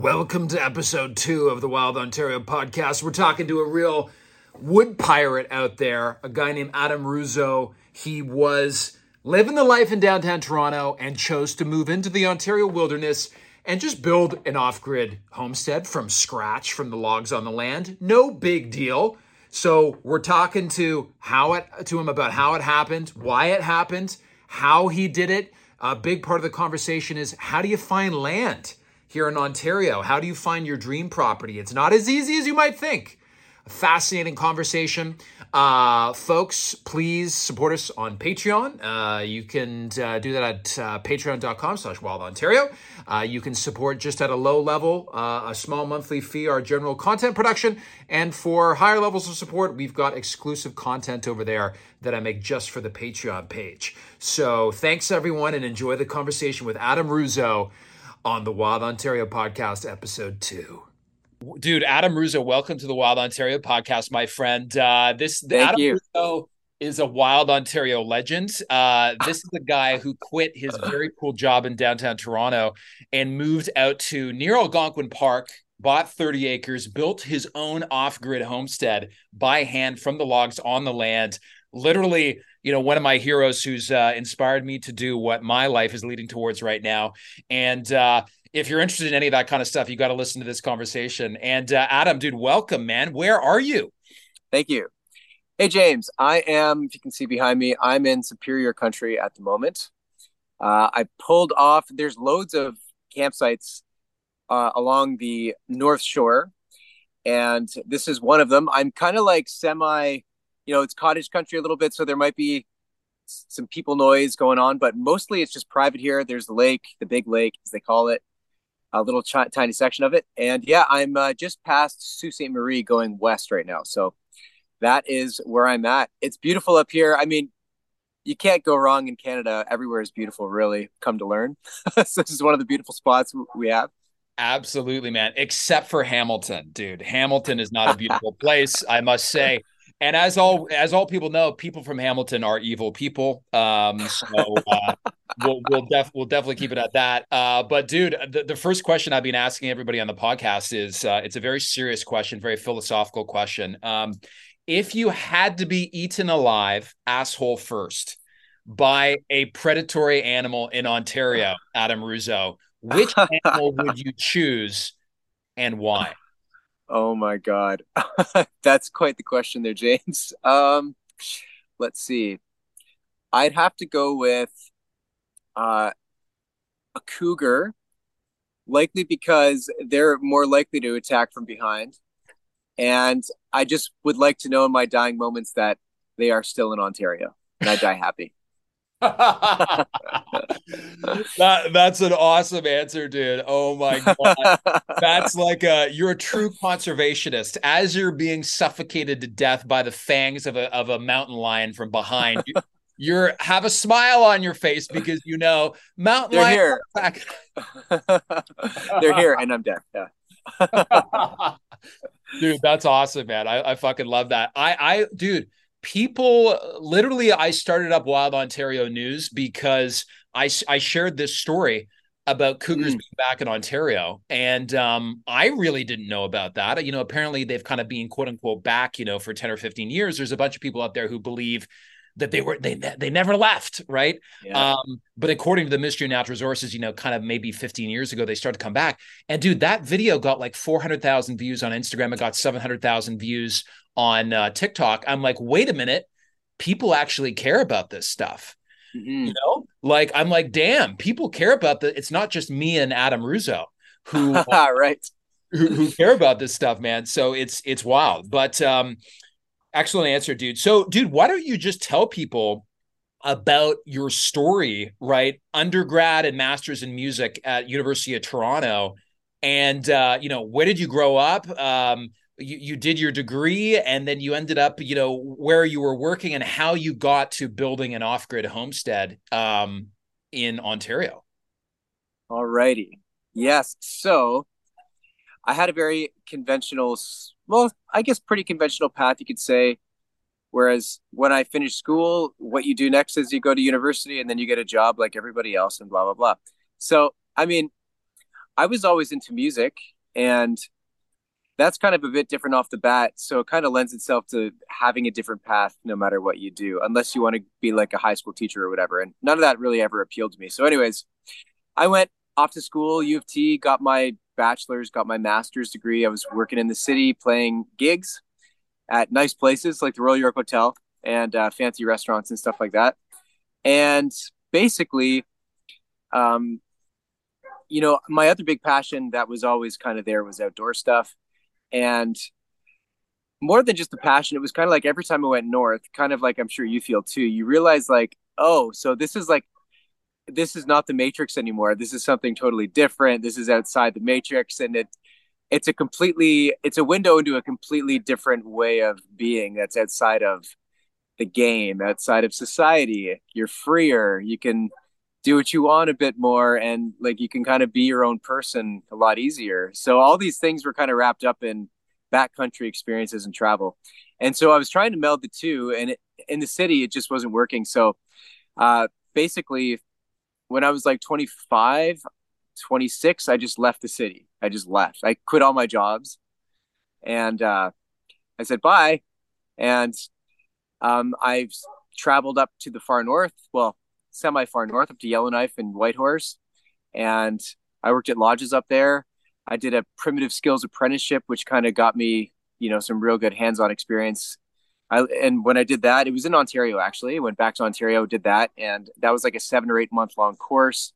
Welcome to episode two of the Wild Ontario podcast. We're talking to a real wood pirate out there, a guy named Adam Ruzzo. He was living the life in downtown Toronto and chose to move into the Ontario wilderness and just build an off grid homestead from scratch from the logs on the land. No big deal. So we're talking to how it to him about how it happened, why it happened, how he did it. A big part of the conversation is how do you find land? Here in Ontario? How do you find your dream property? It's not as easy as you might think. A fascinating conversation. Uh, folks, please support us on Patreon. Uh, you can uh, do that at uh, patreon.com slash wild Ontario. Uh, you can support just at a low level, uh, a small monthly fee, our general content production. And for higher levels of support, we've got exclusive content over there that I make just for the Patreon page. So thanks everyone and enjoy the conversation with Adam Ruzzo on the Wild Ontario podcast, episode two. Dude, Adam Ruzzo, welcome to the Wild Ontario podcast, my friend. Uh, this Thank Adam you. Ruzzo is a Wild Ontario legend. Uh, this is a guy who quit his very cool job in downtown Toronto and moved out to near Algonquin Park bought 30 acres, built his own off grid homestead by hand from the logs on the land. Literally, you know, one of my heroes who's uh, inspired me to do what my life is leading towards right now. And uh, if you're interested in any of that kind of stuff, you got to listen to this conversation. And uh, Adam, dude, welcome, man. Where are you? Thank you. Hey, James. I am, if you can see behind me, I'm in Superior Country at the moment. Uh, I pulled off, there's loads of campsites uh, along the North Shore. And this is one of them. I'm kind of like semi, you know, it's cottage country a little bit. So there might be some people noise going on, but mostly it's just private here. There's the lake, the big lake, as they call it, a little tiny section of it. And yeah, I'm uh, just past Sault Ste. Marie going west right now. So that is where I'm at. It's beautiful up here. I mean, you can't go wrong in Canada. Everywhere is beautiful, really. Come to learn. so this is one of the beautiful spots we have. Absolutely, man. Except for Hamilton, dude. Hamilton is not a beautiful place, I must say. And as all as all people know, people from Hamilton are evil people. Um, so uh, we'll we'll, def- we'll definitely keep it at that. Uh, but dude, the, the first question I've been asking everybody on the podcast is uh, it's a very serious question, very philosophical question. Um, if you had to be eaten alive, asshole first, by a predatory animal in Ontario, Adam Ruzzo, which animal would you choose and why? Oh my god. That's quite the question there, James. Um let's see. I'd have to go with uh a cougar likely because they're more likely to attack from behind. And I just would like to know in my dying moments that they are still in Ontario and I die happy. that that's an awesome answer, dude. Oh my god. that's like a you're a true conservationist. As you're being suffocated to death by the fangs of a of a mountain lion from behind, you, you're have a smile on your face because you know mountain They're lion here. They're here and I'm dead. Yeah. dude, that's awesome, man. I, I fucking love that. I I dude people literally i started up wild ontario news because i i shared this story about cougars mm. being back in ontario. And um, i really didn't know about that. You know apparently they've kind of been quote unquote back you know for 10 or 15 years. There's a bunch of people out there who believe that they were they they never left right yeah. um but according to the ministry of natural resources you know kind of maybe 15 years ago they started to come back and dude that video got like 400,000 views on Instagram it got 700,000 views on uh, TikTok, I'm like, wait a minute, people actually care about this stuff. Mm-hmm. You know, like I'm like, damn, people care about the. It's not just me and Adam Ruzzo who right who, who care about this stuff, man. So it's it's wild. But um, excellent answer, dude. So, dude, why don't you just tell people about your story, right? Undergrad and masters in music at University of Toronto, and uh, you know, where did you grow up? Um, you, you did your degree and then you ended up you know where you were working and how you got to building an off-grid homestead um, in ontario all righty yes so i had a very conventional well i guess pretty conventional path you could say whereas when i finished school what you do next is you go to university and then you get a job like everybody else and blah blah blah so i mean I was always into music, and that's kind of a bit different off the bat. So it kind of lends itself to having a different path no matter what you do, unless you want to be like a high school teacher or whatever. And none of that really ever appealed to me. So, anyways, I went off to school, U of T, got my bachelor's, got my master's degree. I was working in the city playing gigs at nice places like the Royal York Hotel and uh, fancy restaurants and stuff like that. And basically, um, you know, my other big passion that was always kind of there was outdoor stuff. And more than just the passion, it was kind of like every time I went north, kind of like I'm sure you feel too, you realize like, oh, so this is like, this is not the matrix anymore. This is something totally different. This is outside the matrix. And it, it's a completely, it's a window into a completely different way of being that's outside of the game, outside of society. You're freer. You can, do what you want a bit more and like you can kind of be your own person a lot easier so all these things were kind of wrapped up in backcountry experiences and travel and so i was trying to meld the two and it, in the city it just wasn't working so uh, basically when i was like 25 26 i just left the city i just left i quit all my jobs and uh, i said bye and um, i've traveled up to the far north well semi far north up to Yellowknife and Whitehorse. And I worked at lodges up there. I did a primitive skills apprenticeship, which kind of got me, you know, some real good hands on experience. I, and when I did that, it was in Ontario actually. I went back to Ontario, did that, and that was like a seven or eight month long course.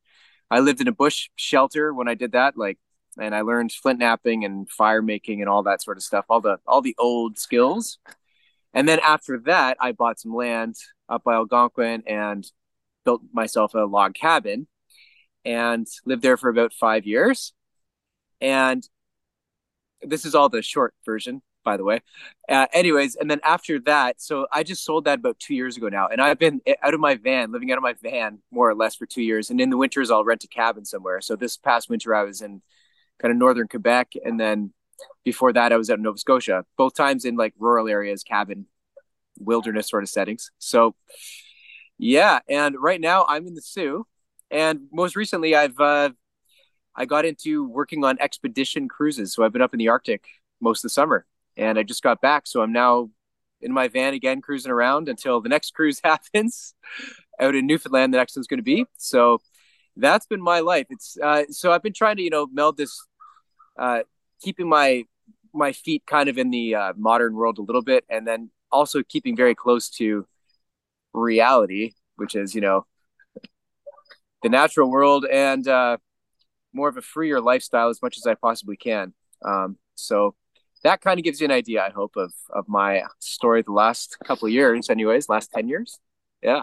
I lived in a bush shelter when I did that, like, and I learned flint knapping and fire making and all that sort of stuff, all the all the old skills. And then after that, I bought some land up by Algonquin and built myself a log cabin and lived there for about five years. And this is all the short version, by the way. Uh, anyways, and then after that, so I just sold that about two years ago now, and I've been out of my van, living out of my van more or less for two years. And in the winters, I'll rent a cabin somewhere. So this past winter, I was in kind of northern Quebec, and then before that, I was out in Nova Scotia. Both times in like rural areas, cabin, wilderness sort of settings. So yeah, and right now I'm in the Soo, and most recently I've uh, I got into working on expedition cruises. So I've been up in the Arctic most of the summer, and I just got back. So I'm now in my van again, cruising around until the next cruise happens out in Newfoundland. The next one's going to be so. That's been my life. It's uh, so I've been trying to you know meld this, uh, keeping my my feet kind of in the uh, modern world a little bit, and then also keeping very close to reality, which is, you know, the natural world and uh, more of a freer lifestyle as much as I possibly can. Um, so that kind of gives you an idea, I hope, of of my story the last couple of years, anyways, last 10 years. Yeah.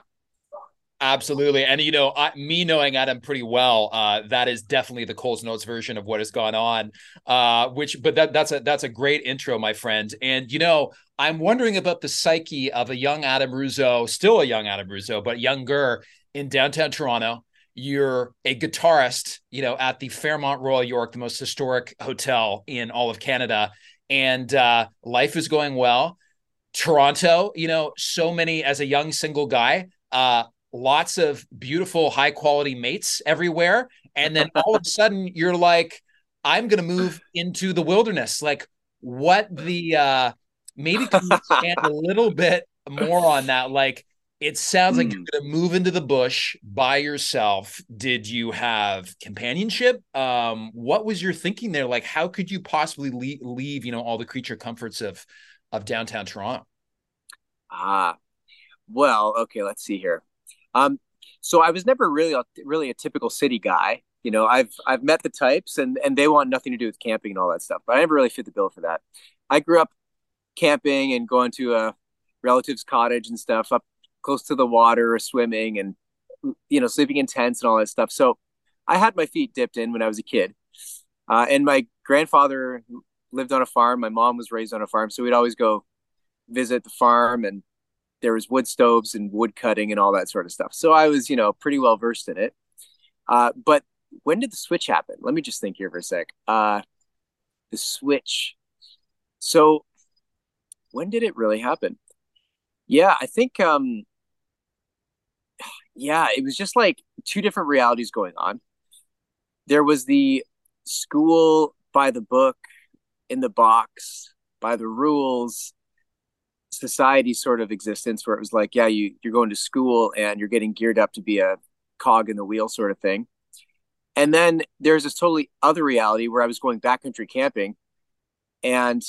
Absolutely, and you know, I, me knowing Adam pretty well, uh, that is definitely the Coles Notes version of what has gone on. Uh, which, but that that's a that's a great intro, my friend. And you know, I'm wondering about the psyche of a young Adam Ruzzo, still a young Adam Ruzzo, but younger in downtown Toronto. You're a guitarist, you know, at the Fairmont Royal York, the most historic hotel in all of Canada, and uh, life is going well. Toronto, you know, so many as a young single guy. Uh, lots of beautiful, high quality mates everywhere. And then all of a sudden you're like, I'm going to move into the wilderness. Like, what the, uh, maybe can you expand a little bit more on that? Like, it sounds like you're hmm. going to move into the bush by yourself. Did you have companionship? Um, what was your thinking there? Like, how could you possibly leave, leave you know, all the creature comforts of, of downtown Toronto? Ah, well, okay, let's see here. Um, so I was never really a, really a typical city guy. You know, I've I've met the types, and and they want nothing to do with camping and all that stuff. But I never really fit the bill for that. I grew up camping and going to a relative's cottage and stuff up close to the water or swimming and you know sleeping in tents and all that stuff. So I had my feet dipped in when I was a kid. Uh, and my grandfather lived on a farm. My mom was raised on a farm, so we'd always go visit the farm and there was wood stoves and wood cutting and all that sort of stuff. So I was, you know, pretty well versed in it. Uh, but when did the switch happen? Let me just think here for a sec. Uh, the switch. So when did it really happen? Yeah, I think, um, yeah, it was just like two different realities going on. There was the school by the book, in the box, by the rules, society sort of existence where it was like, yeah, you you're going to school and you're getting geared up to be a cog in the wheel sort of thing. And then there's this totally other reality where I was going backcountry camping and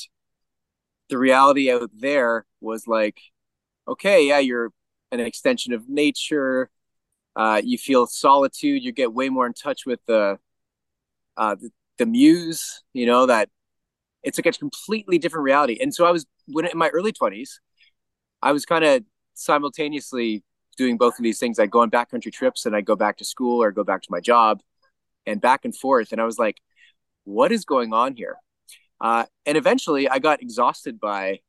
the reality out there was like, okay, yeah, you're an extension of nature. Uh, you feel solitude. You get way more in touch with the, uh, the, the muse. You know that it's like a completely different reality. And so I was when in my early twenties, I was kind of simultaneously doing both of these things. I go on backcountry trips and I go back to school or go back to my job, and back and forth. And I was like, what is going on here? Uh, and eventually, I got exhausted by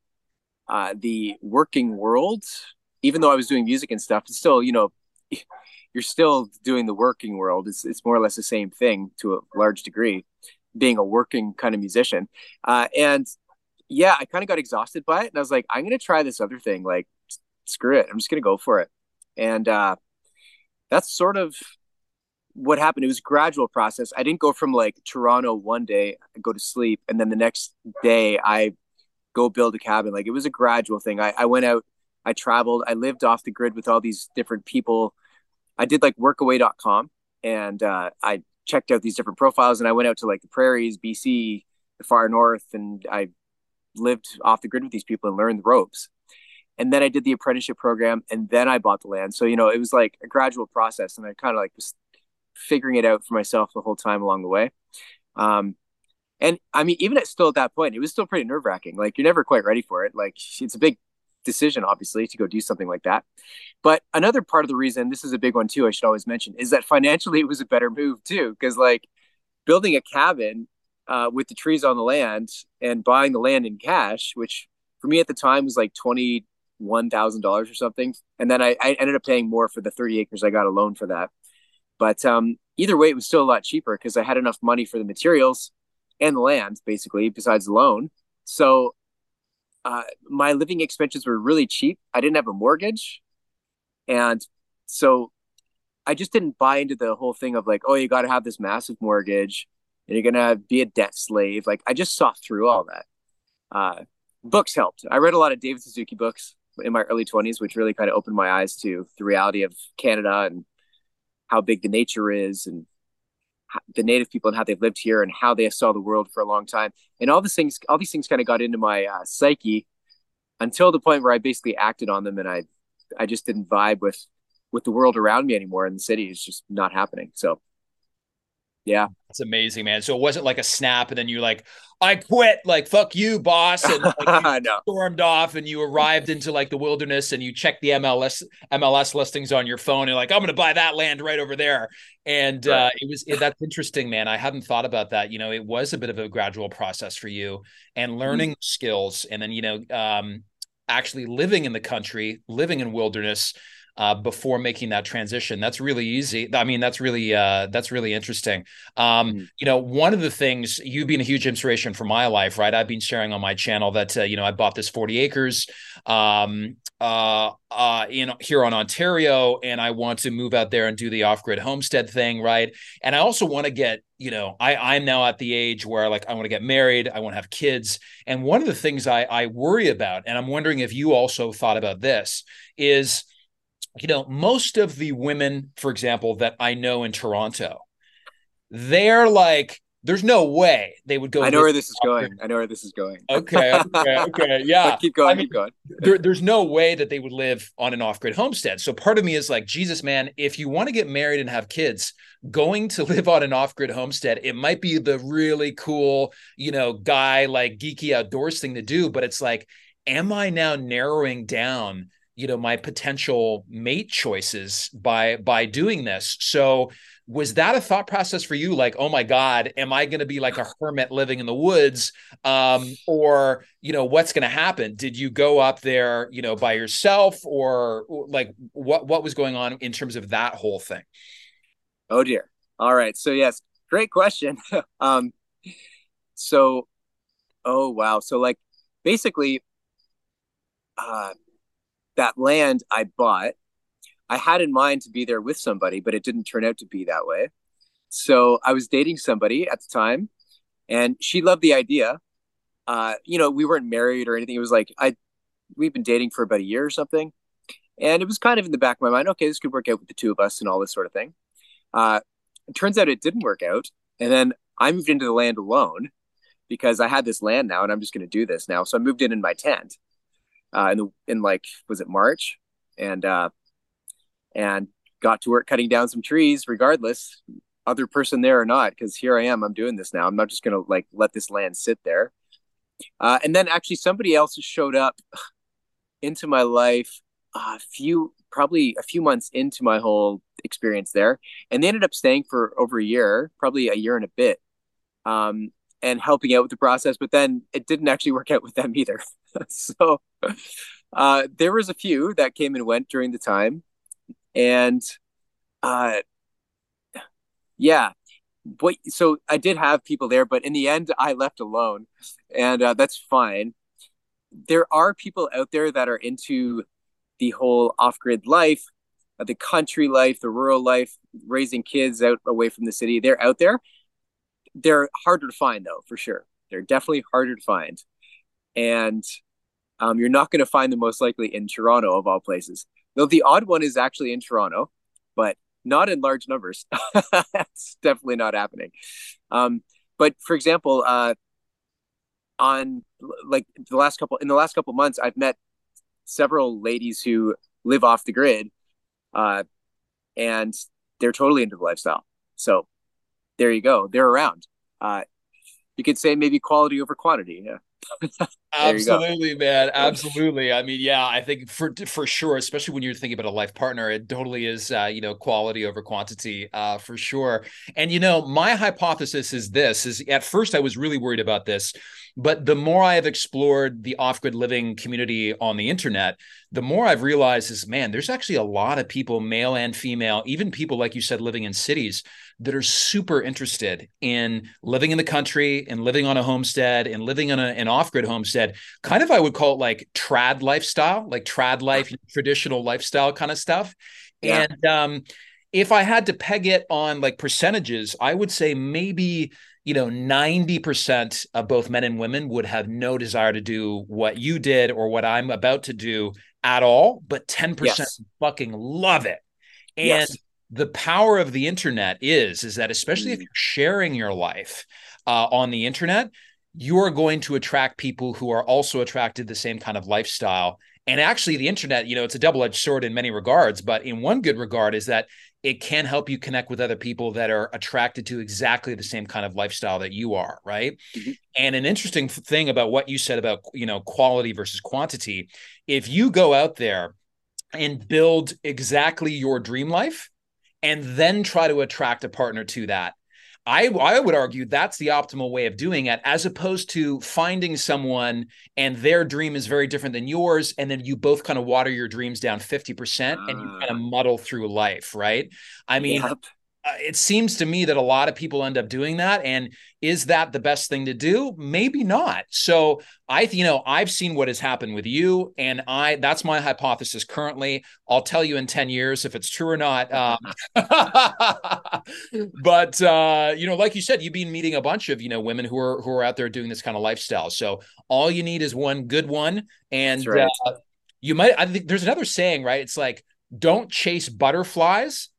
uh, the working world. Even though I was doing music and stuff, it's still, you know, you're still doing the working world. It's it's more or less the same thing to a large degree, being a working kind of musician. Uh, and yeah, I kind of got exhausted by it, and I was like, I'm gonna try this other thing. Like, screw it, I'm just gonna go for it. And uh, that's sort of what happened. It was a gradual process. I didn't go from like Toronto one day, I go to sleep, and then the next day I go build a cabin. Like it was a gradual thing. I, I went out, I traveled, I lived off the grid with all these different people. I did like workaway.com and uh, I checked out these different profiles and I went out to like the prairies, BC, the far north, and I lived off the grid with these people and learned the ropes. And then I did the apprenticeship program and then I bought the land. So, you know, it was like a gradual process and I kind of like was figuring it out for myself the whole time along the way. Um, and I mean, even at still at that point, it was still pretty nerve wracking. Like you're never quite ready for it. Like it's a big decision, obviously, to go do something like that. But another part of the reason, this is a big one too, I should always mention, is that financially it was a better move too. Because like building a cabin uh, with the trees on the land and buying the land in cash, which for me at the time was like twenty one thousand dollars or something, and then I, I ended up paying more for the thirty acres. I got a loan for that. But um, either way, it was still a lot cheaper because I had enough money for the materials and the land, basically, besides the loan. So uh, my living expenses were really cheap. I didn't have a mortgage. And so I just didn't buy into the whole thing of like, oh, you got to have this massive mortgage and you're to be a debt slave. Like, I just saw through all that. Uh, books helped. I read a lot of David Suzuki books in my early 20s, which really kind of opened my eyes to the reality of Canada and how big the nature is and the native people and how they've lived here and how they saw the world for a long time. And all these things, all these things kind of got into my uh, psyche until the point where I basically acted on them and I, I just didn't vibe with, with the world around me anymore. And the city is just not happening. So yeah. It's amazing, man. So it wasn't like a snap and then you like, I quit, like fuck you, boss. And like, you stormed off and you arrived into like the wilderness and you checked the MLS MLS listings on your phone and like, I'm gonna buy that land right over there. And right. uh, it was it, that's interesting, man. I hadn't thought about that. You know, it was a bit of a gradual process for you and mm-hmm. learning mm-hmm. skills and then, you know, um, actually living in the country, living in wilderness uh, before making that transition. That's really easy. I mean, that's really uh, that's really interesting. Um, mm-hmm. You know, one of the things you've been a huge inspiration for my life, right? I've been sharing on my channel that uh, you know I bought this forty acres um, uh, uh, in here on Ontario, and I want to move out there and do the off grid homestead thing, right? And I also want to get you know I I'm now at the age where like I want to get married, I want to have kids, and one of the things I I worry about, and I'm wondering if you also thought about this is you know, most of the women, for example, that I know in Toronto, they're like, there's no way they would go. I know where this is going. I know where this is going. Okay, okay, okay, yeah. But keep going, I mean, keep going. there, there's no way that they would live on an off-grid homestead. So part of me is like, Jesus, man, if you want to get married and have kids, going to live on an off-grid homestead, it might be the really cool, you know, guy like geeky outdoors thing to do. But it's like, am I now narrowing down? You know my potential mate choices by by doing this. So was that a thought process for you? Like oh my god am i going to be like a hermit living in the woods? Um or you know what's going to happen? Did you go up there you know by yourself or like what what was going on in terms of that whole thing? Oh dear. All right. So yes great question. Um so oh wow. So like basically uh that land I bought, I had in mind to be there with somebody, but it didn't turn out to be that way. So I was dating somebody at the time, and she loved the idea. Uh, you know, we weren't married or anything. It was like I we've been dating for about a year or something, and it was kind of in the back of my mind. Okay, this could work out with the two of us and all this sort of thing. Uh, it turns out it didn't work out, and then I moved into the land alone because I had this land now, and I'm just going to do this now. So I moved in in my tent, uh, in the in like was it March, and uh, and got to work cutting down some trees, regardless other person there or not, because here I am. I'm doing this now. I'm not just to like let this land sit there. Uh, and then actually somebody else showed up into my life a few probably a few months into my whole experience there and they ended up staying for over a year probably a year and a bit um, and helping out with the process but then it didn't actually work out with them either so uh, there was a few that came and went during the time and uh, yeah but so I did have people there, but in the end, I left alone, and uh, that's fine. There are people out there that are into the whole off-grid life, uh, the country life, the rural life, raising kids out away from the city. They're out there. They're harder to find, though, for sure. They're definitely harder to find, and um, you're not going to find them most likely in Toronto, of all places. Though the odd one is actually in Toronto, but not in large numbers. That's definitely not happening. Um, but for example, uh, on like the last couple in the last couple months, I've met several ladies who live off the grid, uh, and they're totally into the lifestyle. So there you go. They're around. Uh, you could say maybe quality over quantity. Yeah. absolutely man. Absolutely. I mean yeah i think for for sure especially when you're thinking about a life partner it totally is uh, you know quality over quantity uh, for sure. And you know my hypothesis is this is at first i was really worried about this but the more I have explored the off grid living community on the internet, the more I've realized is, man, there's actually a lot of people, male and female, even people, like you said, living in cities that are super interested in living in the country and living on a homestead and living on a, an off grid homestead. Kind of, I would call it like trad lifestyle, like trad life, traditional lifestyle kind of stuff. Yeah. And, um, if I had to peg it on like percentages, I would say maybe you know 90% of both men and women would have no desire to do what you did or what i'm about to do at all but 10% yes. fucking love it and yes. the power of the internet is is that especially if mm. you're sharing your life uh, on the internet you're going to attract people who are also attracted to the same kind of lifestyle and actually the internet you know it's a double-edged sword in many regards but in one good regard is that it can help you connect with other people that are attracted to exactly the same kind of lifestyle that you are right mm-hmm. and an interesting thing about what you said about you know quality versus quantity if you go out there and build exactly your dream life and then try to attract a partner to that I, I would argue that's the optimal way of doing it, as opposed to finding someone and their dream is very different than yours. And then you both kind of water your dreams down 50% and you kind of ah. muddle through life, right? I mean, yep. Uh, it seems to me that a lot of people end up doing that and is that the best thing to do? Maybe not. So i you know i've seen what has happened with you and i that's my hypothesis currently. I'll tell you in 10 years if it's true or not um, but uh, you know like you said you've been meeting a bunch of you know women who are who are out there doing this kind of lifestyle. So all you need is one good one and right. uh, you might i think there's another saying right? It's like don't chase butterflies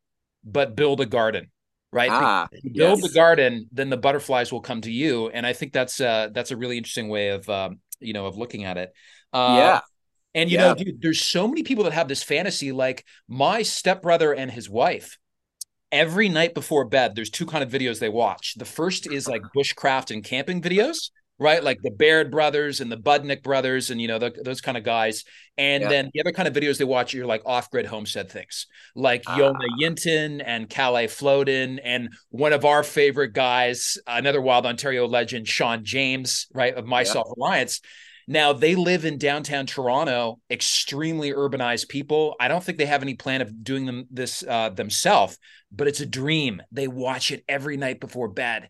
but build a garden right? Ah, build yes. the garden then the butterflies will come to you. And i think that's uh that's a really interesting way of um you know of looking at it. Uh, yeah. and you yeah. know dude, there's so many people that have this fantasy like my stepbrother and his wife every night before bed there's two kind of videos they watch. The first is like bushcraft and camping videos right? Like the Baird brothers and the Budnick brothers, and you know the, those kind of guys. And yeah. then the other kind of videos they watch are like off-grid homestead things, like uh, Jonna Jinton and Calais Floden, and one of our favorite guys, another Wild Ontario legend, Shawn James, right of My Self Reliance. Now they live in downtown Toronto, extremely urbanized people. I don't think they have any plan of doing them this uh, themselves, but it's a dream. They watch it every night before bed.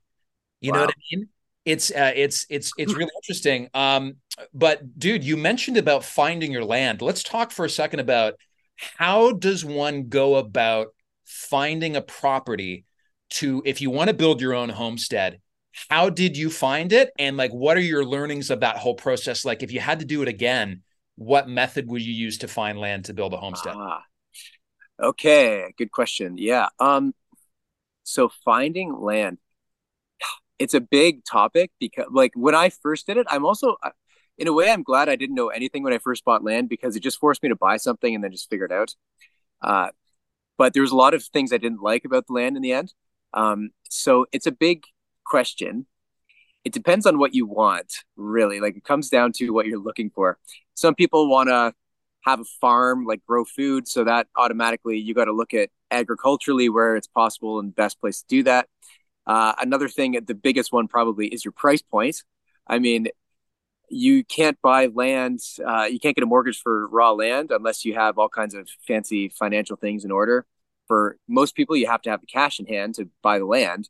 You wow. know what I mean? It's uh, it's it's it's really interesting. Um, but dude, you mentioned about finding your land. Let's talk for a second about how does one go about finding a property to if you want to build your own homestead, how did you find it? And like, what are your learnings of that whole process? Like, if you had to do it again, what method would you use to find land to build a homestead? Ah, okay, good question. Yeah. Um, so finding land, it's a big topic because like when I first did it, I'm also in a way I'm glad I didn't know anything when I first bought land because it just forced me to buy something and then just figure it out. Uh, but was a lot of things I didn't like about the land in the end. Um, so it's a big question. It depends on what you want, really. Like it comes down to what you're looking for. Some people want to have a farm, like grow food, so that automatically you got to look at agriculturally where it's possible and best place to do that. Uh, another thing, the biggest one probably is your price point. I mean, you can't buy land, uh, you can't get a mortgage for raw land unless you have all kinds of fancy financial things in order. For most people, you have to have the cash in hand to buy the land.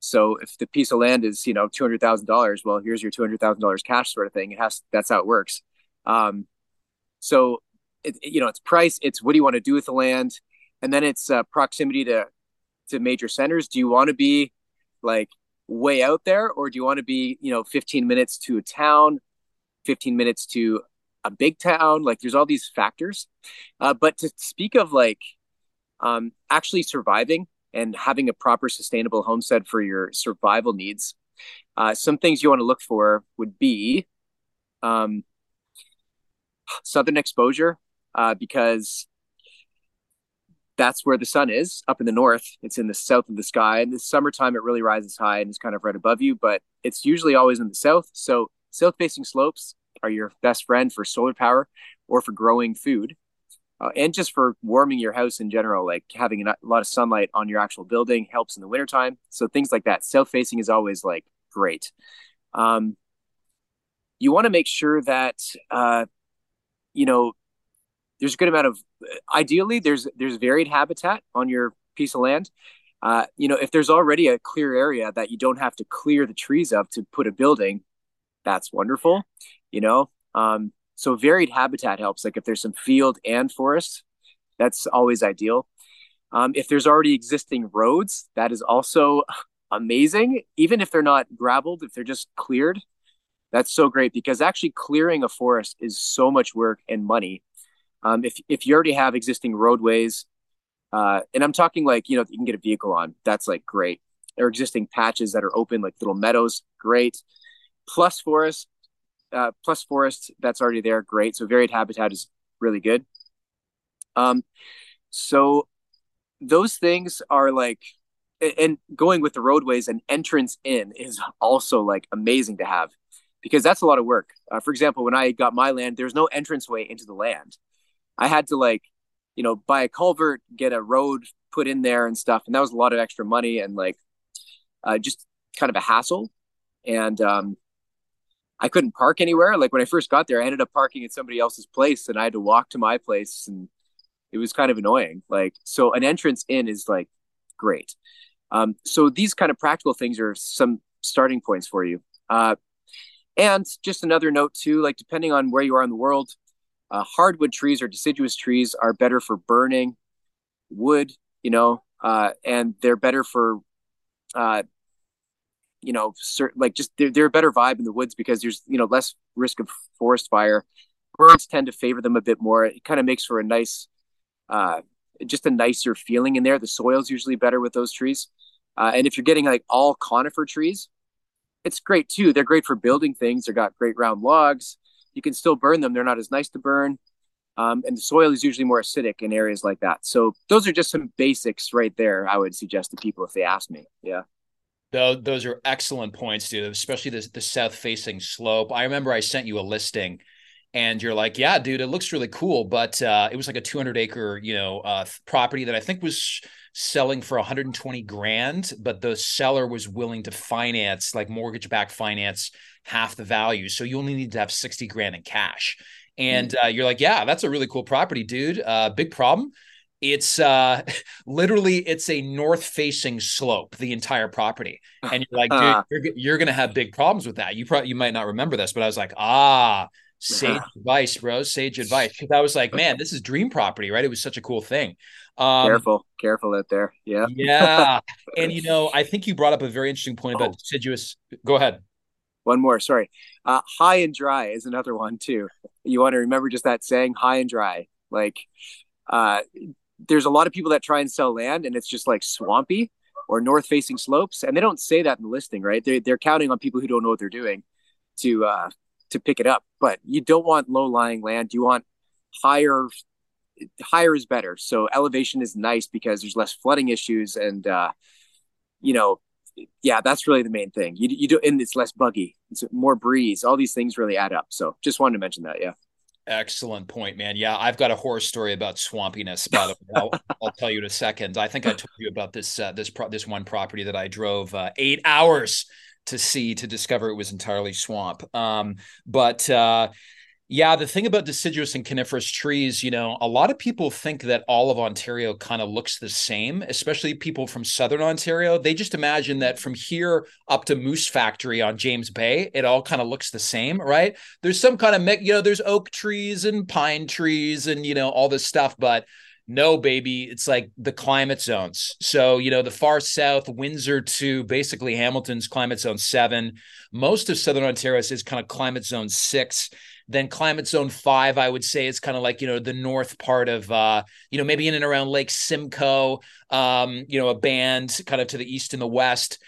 So if the piece of land is, you know, two hundred thousand dollars, well, here's your two hundred thousand dollars cash, sort of thing. It has that's how it works. Um, so, it, you know, it's price. It's what do you want to do with the land, and then it's uh, proximity to to major centers. Do you want to be like way out there, or do you want to be, you know, fifteen minutes to a town, fifteen minutes to a big town? Like, there's all these factors. Uh, but to speak of like um, actually surviving and having a proper sustainable homestead for your survival needs. Uh, some things you want to look for would be um, southern exposure, uh, because that's where the sun is up in the north. It's in the south of the sky. In the summertime, it really rises high and is kind of right above you, but it's usually always in the south. So, south facing slopes are your best friend for solar power or for growing food uh, and just for warming your house in general like having a lot of sunlight on your actual building helps in the wintertime so things like that south facing is always like great um, you want to make sure that uh, you know there's a good amount of ideally there's there's varied habitat on your piece of land uh, you know if there's already a clear area that you don't have to clear the trees up to put a building that's wonderful you know um, so varied habitat helps. Like if there's some field and forest, that's always ideal. Um, if there's already existing roads, that is also amazing. Even if they're not graveled, if they're just cleared, that's so great because actually clearing a forest is so much work and money. Um, if if you already have existing roadways, uh, and I'm talking like you know you can get a vehicle on, that's like great. Or existing patches that are open, like little meadows, great. Plus forest, uh, plus forest that's already there, great. So varied habitat is really good. Um, so those things are like, and going with the roadways and entrance in is also like amazing to have because that's a lot of work. Uh, for example, when I got my land, there's no entranceway into the land. I had to like, you know, buy a culvert, get a road put in there and stuff, and that was a lot of extra money and like, uh, just kind of a hassle. And um, I couldn't park anywhere. Like when I first got there, I ended up parking at somebody else's place and I had to walk to my place and it was kind of annoying. Like, so an entrance in is like great. Um, so these kind of practical things are some starting points for you. Uh, and just another note too, like depending on where you are in the world, uh, hardwood trees or deciduous trees are better for burning wood, you know, uh, and they're better for uh, you know, certain, like just they're, they're a better vibe in the woods because there's you know less risk of forest fire. Birds tend to favor them a bit more. It kind of makes for a nice, uh, just a nicer feeling in there. The soil's usually better with those trees. Uh, and if you're getting like all conifer trees, it's great too. They're great for building things. They've got great round logs. You can still burn them. They're not as nice to burn. Um, and the soil is usually more acidic in areas like that. So those are just some basics right there. I would suggest to people if they ask me. Yeah. Those, those are excellent points, dude. Especially the, the south facing slope. I remember I sent you a listing and you're like, yeah, dude, it looks really cool. But uh, it was like a 200 acre, you know, uh, property that I think was selling for 120 grand, but the seller was willing to finance, like mortgage back finance, half the value. So you only need to have 60 grand in cash. And mm. uh, you're like, yeah, that's a really cool property, dude. Uh, big problem it's uh literally it's a north facing slope the entire property and you're like dude you're, you're gonna have big problems with that you probably you might not remember this but i was like ah sage advice bro sage advice because i was like man this is dream property right it was such a cool thing Um, careful, careful out there. Yeah. Yeah. and, you know, I think you brought up a very interesting point about oh. deciduous. Go ahead. One more, sorry. Uh, high and dry is another one too. You want to remember just that saying, high and dry. Like, uh, there's a lot of people that try and sell land and it's just like swampy or north facing slopes. And they don't say that in the listing, right? They, they're counting on people who don't know what they're doing to, uh, to pick it up. But you don't want low lying land. You want higher higher is better. So elevation is nice because there's less flooding issues and uh, you know, yeah, that's really the main thing. You you do and it's less buggy. It's more breeze. All these things really add up. So just wanted to mention that, yeah. Excellent point, man. Yeah, I've got a horror story about swampiness. By the way, I'll, I'll, tell you in a second. I think I told you about this uh, this pro- this one property that I drove uh, eight hours to see to discover it was entirely swamp. Um, but uh, yeah, the thing about deciduous and coniferous trees, you know, a lot of people think that all of Ontario kind of looks the same, especially people from southern Ontario. They just imagine that from here up to Moose Factory on James Bay, it all kind of looks the same, right? There's some kind of, you know, there's oak trees and pine trees and, you know, all this stuff, but no, baby, it's like the climate zones. So, you know, the far south, Windsor to basically Hamilton's climate zone seven. Most of southern Ontario is kind of climate zone six then climate zone five, I would say, is kind of like, you know, the north part of, uh, you know, maybe in and around Lake Simcoe, um, you know, a band kind of to the east and the west.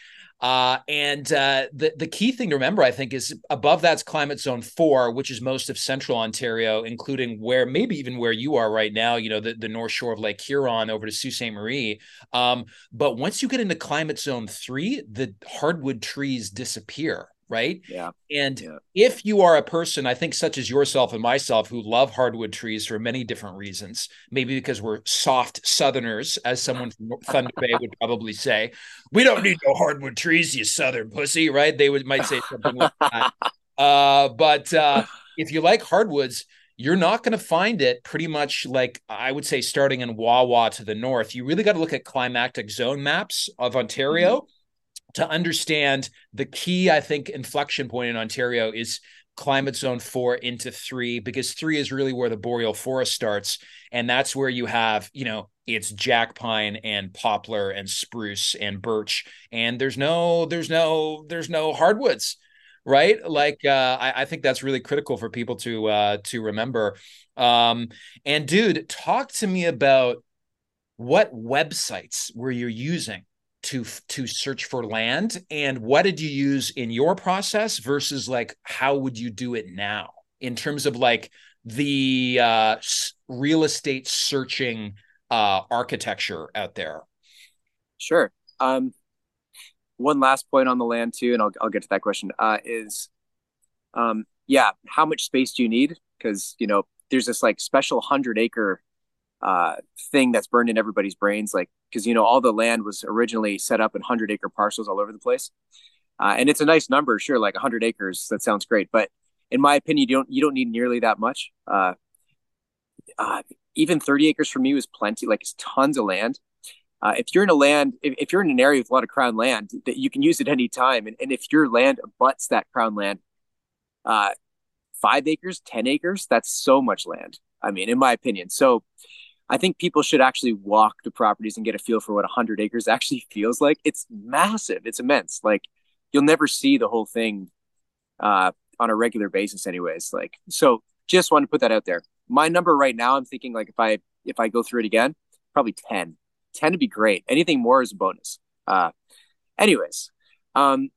Uh, and uh, the the key thing to remember, I think, is above that's climate zone four, which is most of central Ontario, including where maybe even where you are right now. You know, the, the north shore of Lake Huron over to Sault Ste. Marie. Um, but once you get into climate zone three, the hardwood trees disappear right? Yeah. And yeah. if you are a person, I think, such as yourself and myself, who love hardwood trees for many different reasons, maybe because we're soft Southerners, as someone from Thunder Bay would probably say, we don't need no hardwood trees, you Southern pussy, right? They would might say something like that. Uh, but uh, if you like hardwoods, you're not going to find it pretty much like I would say starting in Wawa to the north. You really got to look at climatic zone maps of Ontario. Mm-hmm to understand the key, I think, inflection point in Ontario is climate zone four into three, because three is really where the boreal forest starts. And that's where you have, you know, it's jack pine and poplar and spruce and birch. And there's no, there's no, there's no hardwoods right like uh, I, I, think that's really critical for people to uh, to remember um, and dude talk to me about what websites were you using to to search for land? And what did you use in your process versus like how would you do it now? In terms of like the uh, real estate searching uh, architecture out there. Sure. Um, one last point on the land too and i'll, I'll get to that question uh, is um, yeah how much space do you need? Because you know there's this like special 100 acre uh, thing that's burned in everybody's brains, like because you know all the land was originally set up in hundred acre parcels all over the place, uh, and it's a nice number, sure, like hundred acres. That sounds great, but in my opinion, you don't you don't need nearly that much. Uh, uh, even thirty acres for me was plenty. Like it's tons of land. Uh, if you're in a land, if, if you're in an area with a lot of crown land, that you can use at any time, and, and if your land abuts that crown land, uh, five acres, ten acres, that's so much land. I mean, in my opinion, so I think people should actually walk the properties and get a feel for what 100 acres actually feels like. It's massive, it's immense. Like you'll never see the whole thing uh, on a regular basis, anyways. Like so, just want to put that out there. My number right now, I'm thinking like if I if I go through it again, probably 10. 10 would be great. Anything more is a bonus. Uh, anyways, um,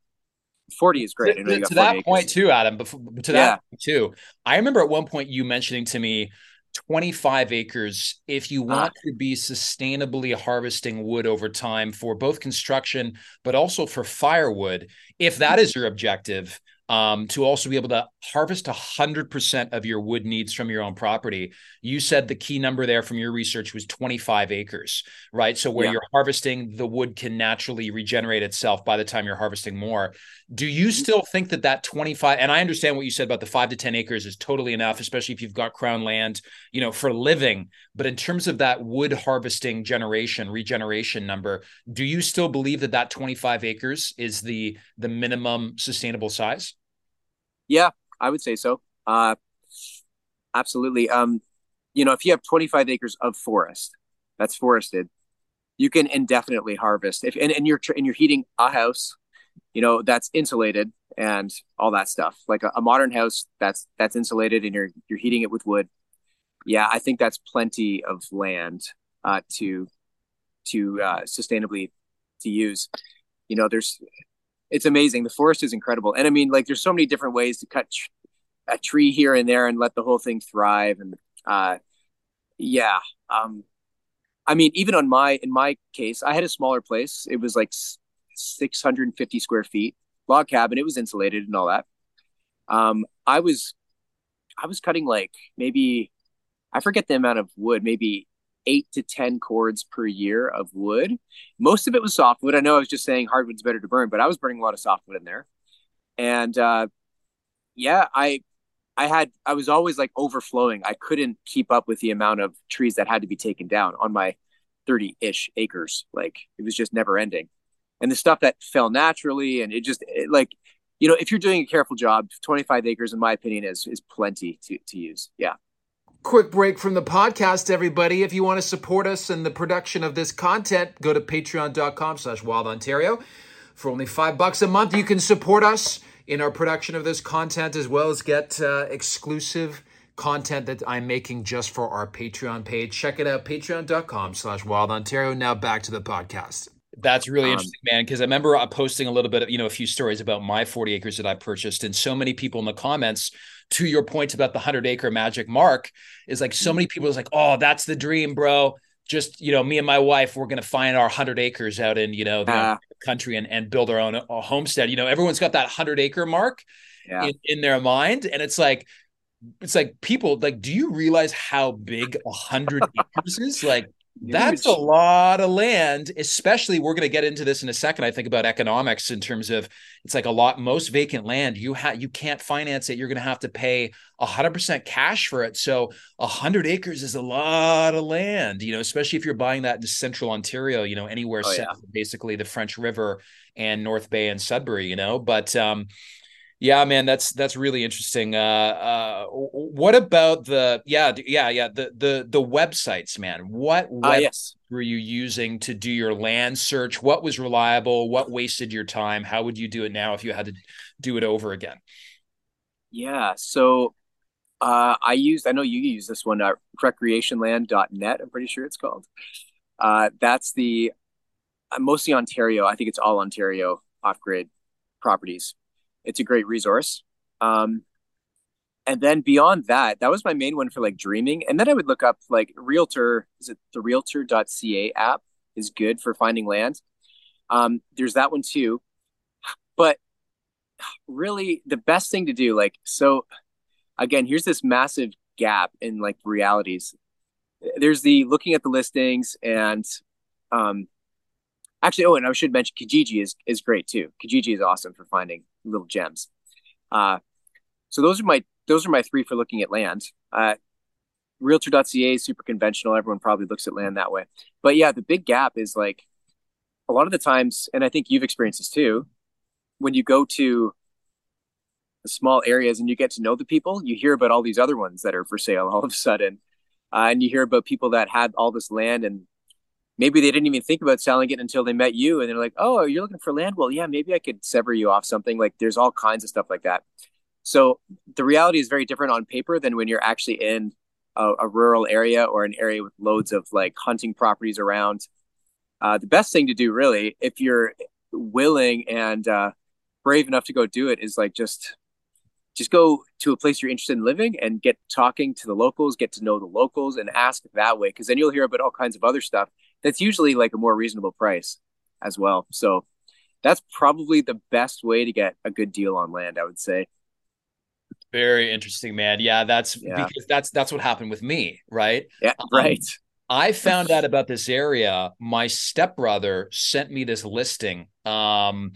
40 is great. To, to that acres. point too, Adam, before, to that too, I remember at one point you mentioning to me 25 acres if you want ah. to be sustainably harvesting wood over time for both construction but also for firewood if that is your objective um, to also be able to harvest 100% of your wood needs from your own property. You said the key number there from your research was 25 acres, right? So, where yeah. you're harvesting, the wood can naturally regenerate itself by the time you're harvesting more. Do you mm-hmm. still think that that 25, and I understand what you said about the five to 10 acres is totally enough, especially if you've got crown land, you know, for living. But in terms of that wood harvesting generation, regeneration number, do you still believe that that 25 acres is the the minimum sustainable size? Yeah, I would say so. Uh, absolutely. Um, you know, if you have 25 acres of forest, that's forested, you can indefinitely harvest. If and, and you're and you're heating a house, you know that's insulated and all that stuff. Like a, a modern house that's that's insulated and you're you're heating it with wood. Yeah, I think that's plenty of land uh, to to uh, sustainably to use. You know, there's it's amazing. The forest is incredible, and I mean, like, there's so many different ways to cut tr- a tree here and there and let the whole thing thrive. And uh, yeah, um, I mean, even on my in my case, I had a smaller place. It was like 650 square feet, log cabin. It was insulated and all that. Um, I was I was cutting like maybe I forget the amount of wood, maybe eight to 10 cords per year of wood. Most of it was softwood. I know I was just saying hardwood's better to burn, but I was burning a lot of softwood in there. And uh, yeah, I, I had, I was always like overflowing. I couldn't keep up with the amount of trees that had to be taken down on my 30 ish acres. Like it was just never ending. And the stuff that fell naturally and it just it, like, you know, if you're doing a careful job, 25 acres, in my opinion, is is plenty to, to use. Yeah. Quick break from the podcast, everybody. If you want to support us in the production of this content, go to patreon.com slash wild Ontario. For only five bucks a month, you can support us in our production of this content as well as get uh, exclusive content that I'm making just for our Patreon page. Check it out, patreon.com slash wild Ontario. Now back to the podcast. That's really um, interesting, man. Because I remember uh, posting a little bit of, you know, a few stories about my 40 acres that I purchased, and so many people in the comments to your point about the 100 acre magic mark is like so many people is like oh that's the dream bro. Just you know me and my wife we're going to find our 100 acres out in you know the uh, country and, and build our own uh, homestead. You know everyone's got that 100 acre mark yeah. in, in their mind and it's like it's like people like do you realize how big a hundred acres is? Like that's a lot of land, especially we're going to get into this in a second. I think about economics in terms of it's like a lot most vacant land you have you can't finance it. You're going to have to pay 100% cash for it. So 100 acres is a lot of land, you know, especially if you're buying that in central Ontario, you know, anywhere oh, yeah. basically the French River and North Bay and Sudbury, you know. But um yeah, man, that's that's really interesting. Uh, uh, what about the yeah, yeah, yeah, the the the websites, man? What uh, yes. were you using to do your land search? What was reliable? What wasted your time? How would you do it now if you had to do it over again? Yeah, so uh, I used. I know you use this one, uh, recreationland.net. I'm pretty sure it's called. Uh, that's the uh, mostly Ontario. I think it's all Ontario off grid properties it's a great resource. Um, and then beyond that, that was my main one for like dreaming. And then I would look up like Realtor. Is it the Realtor.ca app is good for finding land. Um, there's that one too. But really, the best thing to do, like, so again, here's this massive gap in like realities. There's the looking at the listings and um, actually, oh, and I should mention Kijiji is is great too. Kijiji is awesome for finding little gems. Uh, so those are my those are my three for looking at land. Uh, Realtor.ca is super conventional. Everyone probably looks at land that way. But yeah, the big gap is like a lot of the times, and I think you've experienced this too, when you go to small areas and you get to know the people, you hear about all these other ones that are for sale all of a sudden. Uh, and you hear about people that had all this land and maybe they didn't even think about selling it until they met you and they're like oh you're looking for land? Well yeah maybe i could sever you off something. Like there's all kinds of stuff like that. So the reality is very different on paper than when you're actually in a, a rural area or an area with loads of like hunting properties around. Uh, the best thing to do really if you're willing and uh, brave enough to go do it is like just just go to a place you're interested in living and get talking to the locals get to know the locals and ask that way because then you'll hear about all kinds of other stuff that's usually like a more reasonable price as well. So that's probably the best way to get a good deal on land, I would say. Very interesting, man. Yeah, that's yeah. because that's that's what happened with me, right? Yeah, um, right. I found out about this area. My stepbrother sent me this listing um,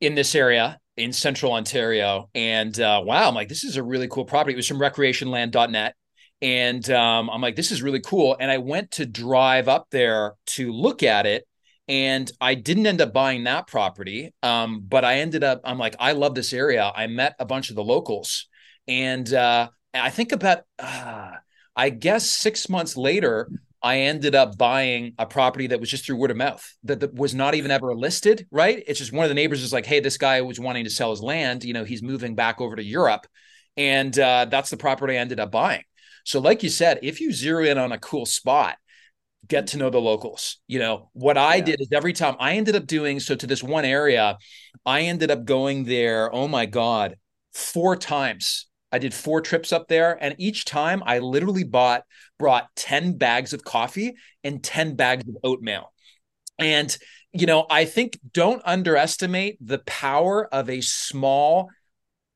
in this area in central Ontario. And uh, wow, I'm like, this is a really cool property. It was from recreationland.net. And um, I'm like, this is really cool. And I went to drive up there to look at it. And I didn't end up buying that property. Um, but I ended up, I'm like, I love this area. I met a bunch of the locals. And uh, I think about, uh, I guess six months later, I ended up buying a property that was just through word of mouth that, that was not even ever listed, right? It's just one of the neighbors is like, hey, this guy was wanting to sell his land. You know, he's moving back over to Europe. And uh, that's the property I ended up buying. So, like you said, if you zero in on a cool spot, get mm-hmm. to know the locals. You know, what I yeah. did is every time I ended up doing so to this one area, I ended up going there, oh my God, four times I did four trips up there, and each time I literally bought brought 10 bags of coffee and 10 bags of oatmeal. And you know, I think don't underestimate the power of a small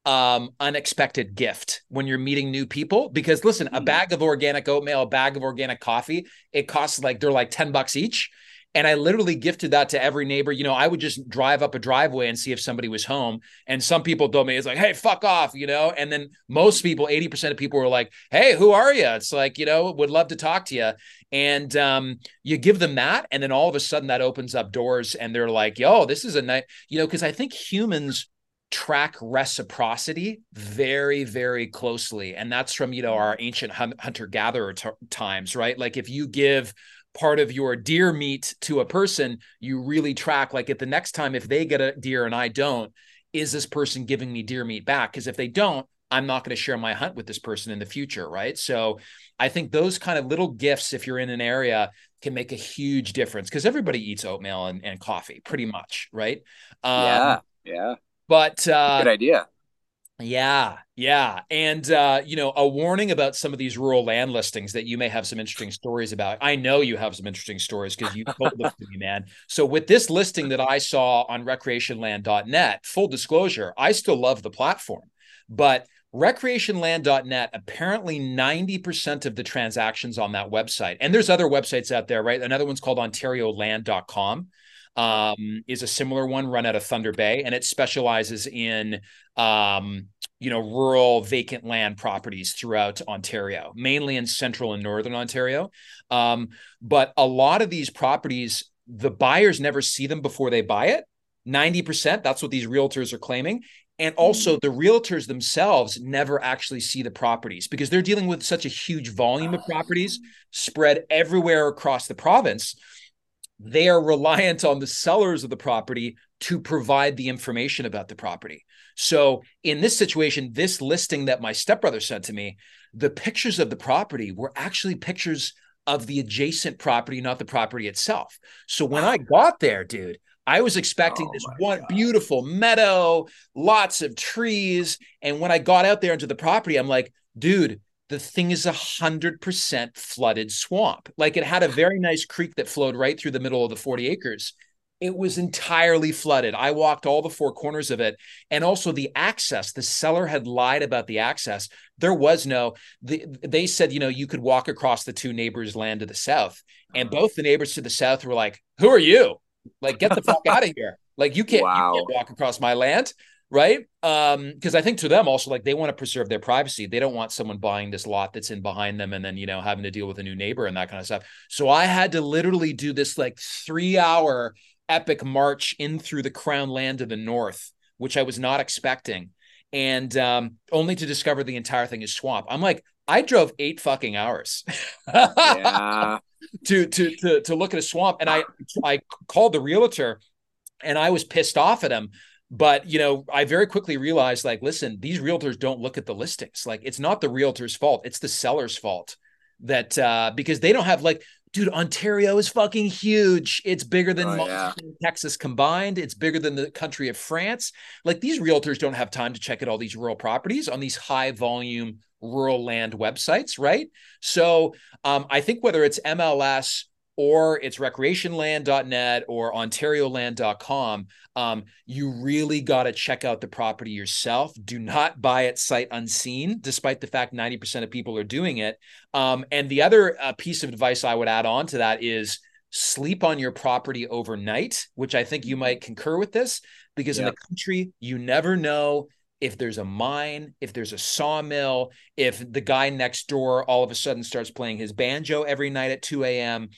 um unexpected gift when you're meeting new people because listen, a mm. bag of organic oatmeal, a bag of organic coffee, it costs like they're like 10 bucks each. And I literally gifted that to every neighbor. You know, I would just drive up a driveway and see if somebody was home. And some people told me, it's like, hey, fuck off, you know? And then most people, 80% of people were like, hey, who are you? It's like, you know, would love to talk to you. And um, you give them that. And then all of a sudden that opens up doors and they're like, yo, this is a night, you know, because I think humans track reciprocity very very closely and that's from you know our ancient hunter gatherer t- times right like if you give part of your deer meat to a person, you really track like at the next time if they get a deer and I don't, is this person giving me deer meat back? Because if they don't, I'm not going to share my hunt with this person in the future, right? So I think those kind of little gifts, if you're in an area, can make a huge difference because everybody eats oatmeal and, and coffee pretty much, right? Um, yeah, yeah. But uh, good idea. Yeah, yeah. And uh, you know, a warning about some of these rural land listings that you may have some interesting stories about. I know you have some interesting stories because you told them to me, man. So with this listing that I saw on recreationland.net, full disclosure, I still love the platform, but recreationland.net apparently 90% of the transactions on that website and there's other websites out there right another one's called ontarioland.com um, is a similar one run out of Thunder Bay, and it specializes in um, you know rural vacant land properties throughout Ontario, mainly in central and northern Ontario. Um, but a lot of these properties, the buyers never see them before they buy it. Ninety percent, that's what these realtors are claiming. And also, the realtors themselves never actually see the properties because they're dealing with such a huge volume of properties spread everywhere across the province they are reliant on the sellers of the property to provide the information about the property. So in this situation, this listing that my stepbrother sent to me, the pictures of the property were actually pictures of the adjacent property, not the property itself. So when I got there, dude, I was expecting oh this one God. beautiful meadow, lots of trees. And when I got out there into the property, I'm like, dude, the thing is a hundred percent flooded swamp. Like it had a very nice creek that flowed right through the middle of the 40 acres. It was entirely flooded. I walked all the four corners of it. And also the access, the seller had lied about the access. There was no, the, they said, you know, you could walk across the two neighbors' land to the south. And uh-huh. both the neighbors to the south were like, who are you? Like, get the fuck out of here. Like, you can't, wow. you can't walk across my land right? Um, because I think to them also like they want to preserve their privacy. They don't want someone buying this lot that's in behind them and then you know having to deal with a new neighbor and that kind of stuff. So I had to literally do this like three hour epic march in through the crown land of the north, which I was not expecting, and um, only to discover the entire thing is swamp. I'm like, I drove eight fucking hours. yeah. to to to to look at a swamp, and I I called the realtor, and I was pissed off at him but you know i very quickly realized like listen these realtors don't look at the listings. Like it's not the realtor's fault it's the seller's fault that uh because they don't have like dude ontario is fucking huge. It's bigger than oh, yeah. texas combined. It's bigger than the country of france. Like these realtors don't have time to check out all these rural properties on these high volume rural land websites right? So um i think whether it's mls or it's recreationland.net or ontarioland.com, um, you really got to check out the property yourself. Do not buy it sight unseen, despite the fact 90% of people are doing it. Um, and the other uh, piece of advice I would add on to that is sleep on your property overnight, which I think you might concur with this, because yep. in the country, you never know if there's a mine, if there's a sawmill, if the guy next door all of a sudden starts playing his banjo every night at 2 a.m.,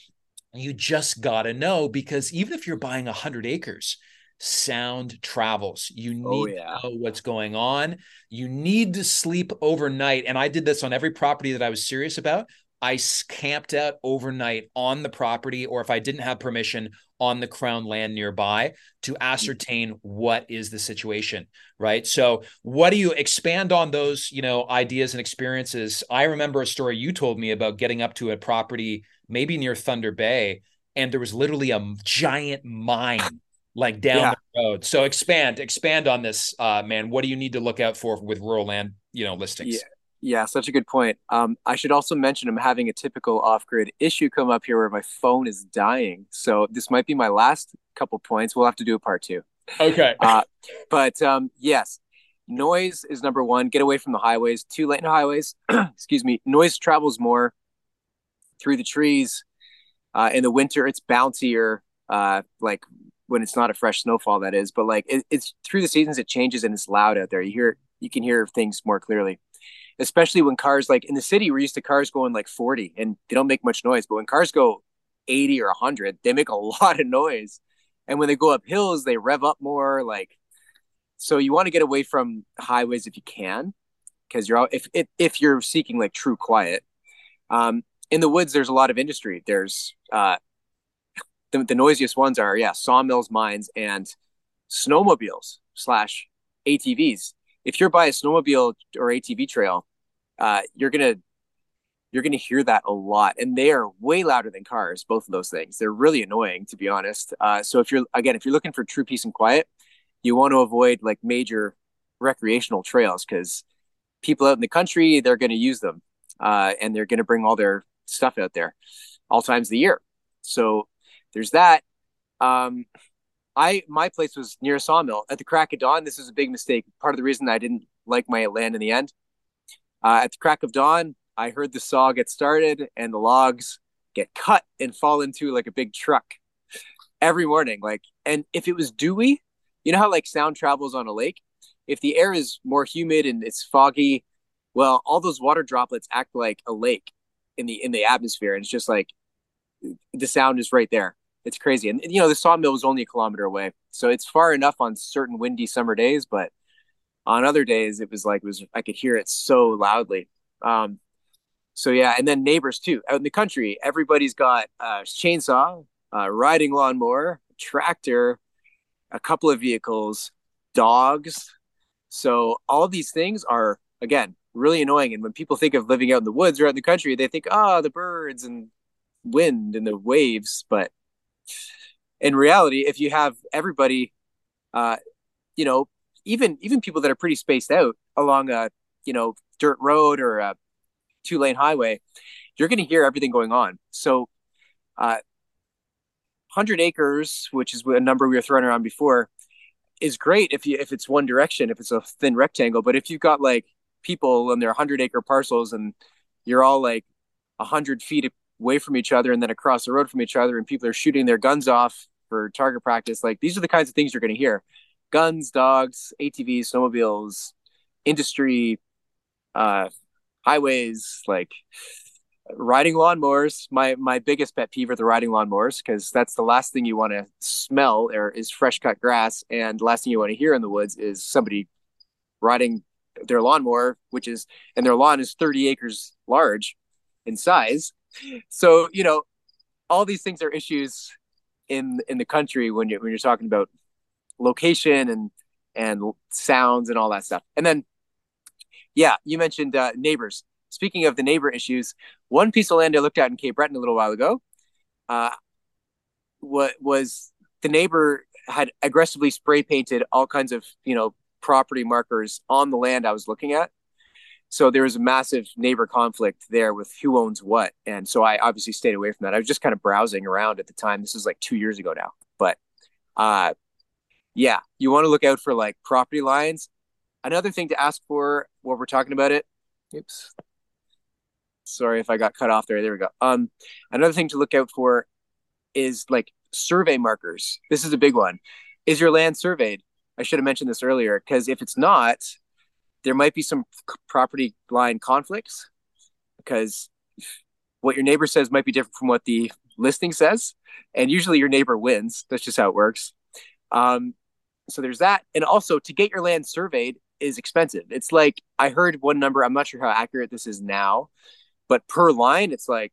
you just got to know because even if you're buying 100 acres, sound travels. You oh, need oh, yeah. to know what's going on. You need to sleep overnight. And I did this on every property that I was serious about. I camped out overnight on the property, or if I didn't have permission, on the crown land nearby to mm. ascertain what is the situation right so what do you expand on those you know ideas and experiences i remember a story you told me about getting up to a property maybe near thunder bay and there was literally a giant mine like down yeah. the road so expand expand on this uh man what do you need to look out for with rural land you know listings yeah. Yeah, such a good point. Um, I should also mention I'm having a typical off-grid issue come up here where my phone is dying. So this might be my last couple points. We'll have to do a part two. Okay. Uh, but um, yes, noise is number one. Get away from the highways. Two lane highways. excuse me. Noise travels more through the trees. Uh, in the winter, it's bouncier. Uh, like when it's not a fresh snowfall, that is. But like it, it's through the seasons, it changes and it's loud out there. You hear, you can hear things more clearly especially when cars like in the city we're used to cars going like 40 and they don't make much noise but when cars go 80 or 100 they make a lot of noise and when they go up hills they rev up more like so you want to get away from highways if you can because you're if, if if you're seeking like true quiet um in the woods there's a lot of industry there's uh the, the noisiest ones are yeah sawmills mines and snowmobiles slash atvs if you're by a snowmobile or ATV trail, uh, you're gonna you're gonna hear that a lot, and they are way louder than cars. Both of those things, they're really annoying to be honest. Uh, so if you're again, if you're looking for true peace and quiet, you want to avoid like major recreational trails because people out in the country they're going to use them, uh, and they're going to bring all their stuff out there all times of the year. So there's that. Um, I my place was near a sawmill at the crack of dawn. This is a big mistake. Part of the reason I didn't like my land in the end. Uh, at the crack of dawn, I heard the saw get started and the logs get cut and fall into like a big truck every morning. Like, and if it was dewy, you know how like sound travels on a lake. If the air is more humid and it's foggy, well, all those water droplets act like a lake in the in the atmosphere, and it's just like the sound is right there it's crazy. And you know, the sawmill was only a kilometer away, so it's far enough on certain windy summer days, but on other days it was like it was I could hear it so loudly. Um, so yeah, and then neighbors too out in the country. Everybody's got a chainsaw, a riding lawnmower, tractor, a couple of vehicles, dogs. So all these things are again really annoying. And when people think of living out in the woods or out in the country, they think, oh, the birds and wind and the waves. But in reality, if you have everybody, uh, you know, even even people that are pretty spaced out along a you know dirt road or a two lane highway, you're going to hear everything going on. So, uh, hundred acres, which is a number we were throwing around before, is great if you if it's one direction, if it's a thin rectangle. But if you've got like people and they're hundred acre parcels and you're all like a hundred feet away from each other and then across the road from each other and people are shooting their guns off for target practice like these are the kinds of things you're going to hear. Guns dogs atvs snowmobiles industry uh highways like riding lawnmowers. My my biggest pet peeve are the riding lawnmowers because that's the last thing you want to smell or is fresh cut grass. And the last thing you want to hear in the woods is somebody riding their lawnmower which is and their lawn is 30 acres large in size. So you know all these things are issues in in the country when you when you're talking about location and and sounds and all that stuff. And then yeah you mentioned uh, neighbors. Speaking of the neighbor issues one piece of land i looked at in cape breton a little while ago uh, what was the neighbor had aggressively spray painted all kinds of you know property markers on the land i was looking at. So there was a massive neighbor conflict there with who owns what. And so i obviously stayed away from that. I was just kind of browsing around at the time. This is like two years ago now. But uh yeah you want to look out for like property lines. Another thing to ask for while we're talking about it. Oops. Sorry if i got cut off there. There we go. Um another thing to look out for is like survey markers. This is a big one. Is your land surveyed i should have mentioned this earlier because if it's not there might be some property line conflicts because what your neighbor says might be different from what the listing says and usually your neighbor wins. That's just how it works. Um, so there's that and also to get your land surveyed is expensive. It's like i heard one number i'm not sure how accurate this is now but per line it's like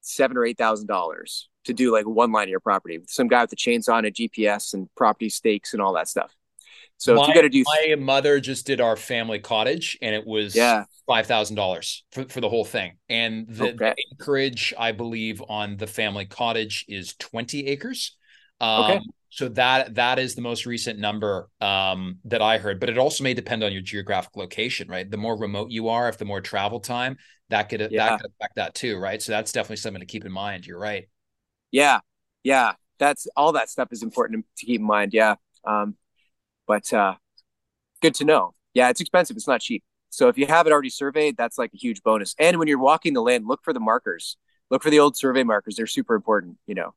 seven or eight thousand dollars to do like one line of your property with some guy with a chainsaw and a GPS and property stakes and all that stuff. So my, if you got to do, my mother just did our family cottage, and it was yeah five thousand dollars for for the whole thing. And the, okay. the, acreage, I believe, on the family cottage is twenty acres. Um, okay. So that that is the most recent number um, that I heard, but it also may depend on your geographic location, right? The more remote you are, if the more travel time, that could yeah. that could affect that too, right? So that's definitely something to keep in mind. You're right. Yeah, yeah, that's all that stuff is important to keep in mind. Yeah, um, but uh, good to know. Yeah, it's expensive. It's not cheap. So if you have it already surveyed, that's like a huge bonus. And when you're walking the land, look for the markers. Look for the old survey markers. They're super important. You know.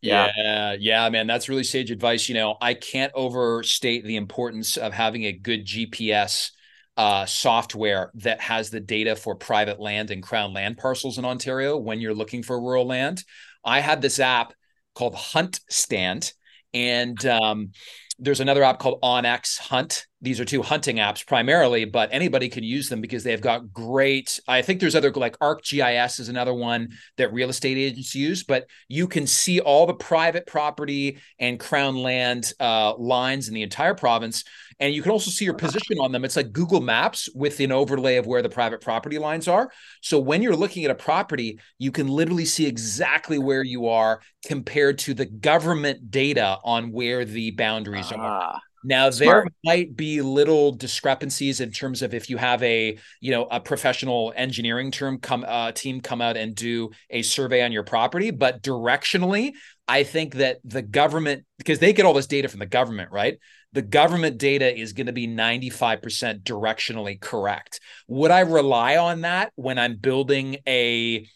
Yeah. yeah, yeah, man, that's really sage advice. You know, I can't overstate the importance of having a good GPS uh, software that has the data for private land and crown land parcels in Ontario when you're looking for rural land. I had this app called Hunt Stand, and um, there's another app called OnX Hunt. These are two hunting apps primarily, but anybody can use them because they've got great. I think there's other like ArcGIS is another one that real estate agents use, but you can see all the private property and crown land uh, lines in the entire province and you can also see your position on them. It's like Google Maps with an overlay of where the private property lines are. So when you're looking at a property, you can literally see exactly where you are compared to the government data on where the boundaries ah. are. Now Smart. there might be little discrepancies in terms of if you have a you know a professional engineering term come uh, team come out and do a survey on your property, but directionally, I think that the government because they get all this data from the government, right? The government data is going to be 95% directionally correct. Would I rely on that when I'm building a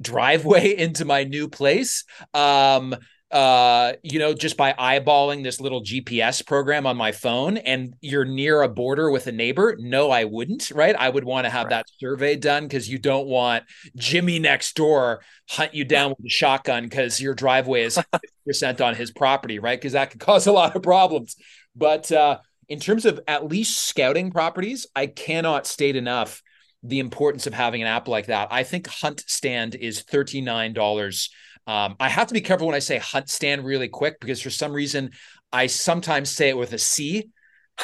driveway into my new place? Um, uh, you know, just by eyeballing this little GPS program on my phone and you're near a border with a neighbor, no, I wouldn't, right? I would want to have right. that survey done because you don't want Jimmy next door hunt you down with a shotgun because your driveway is percent on his property, right? Because that could cause a lot of problems. But uh, in terms of at least scouting properties, I cannot state enough the importance of having an app like that. I think Hunt Stand is $39. Um, I have to be careful when I say Hunt Stand really quick because for some reason I sometimes say it with a C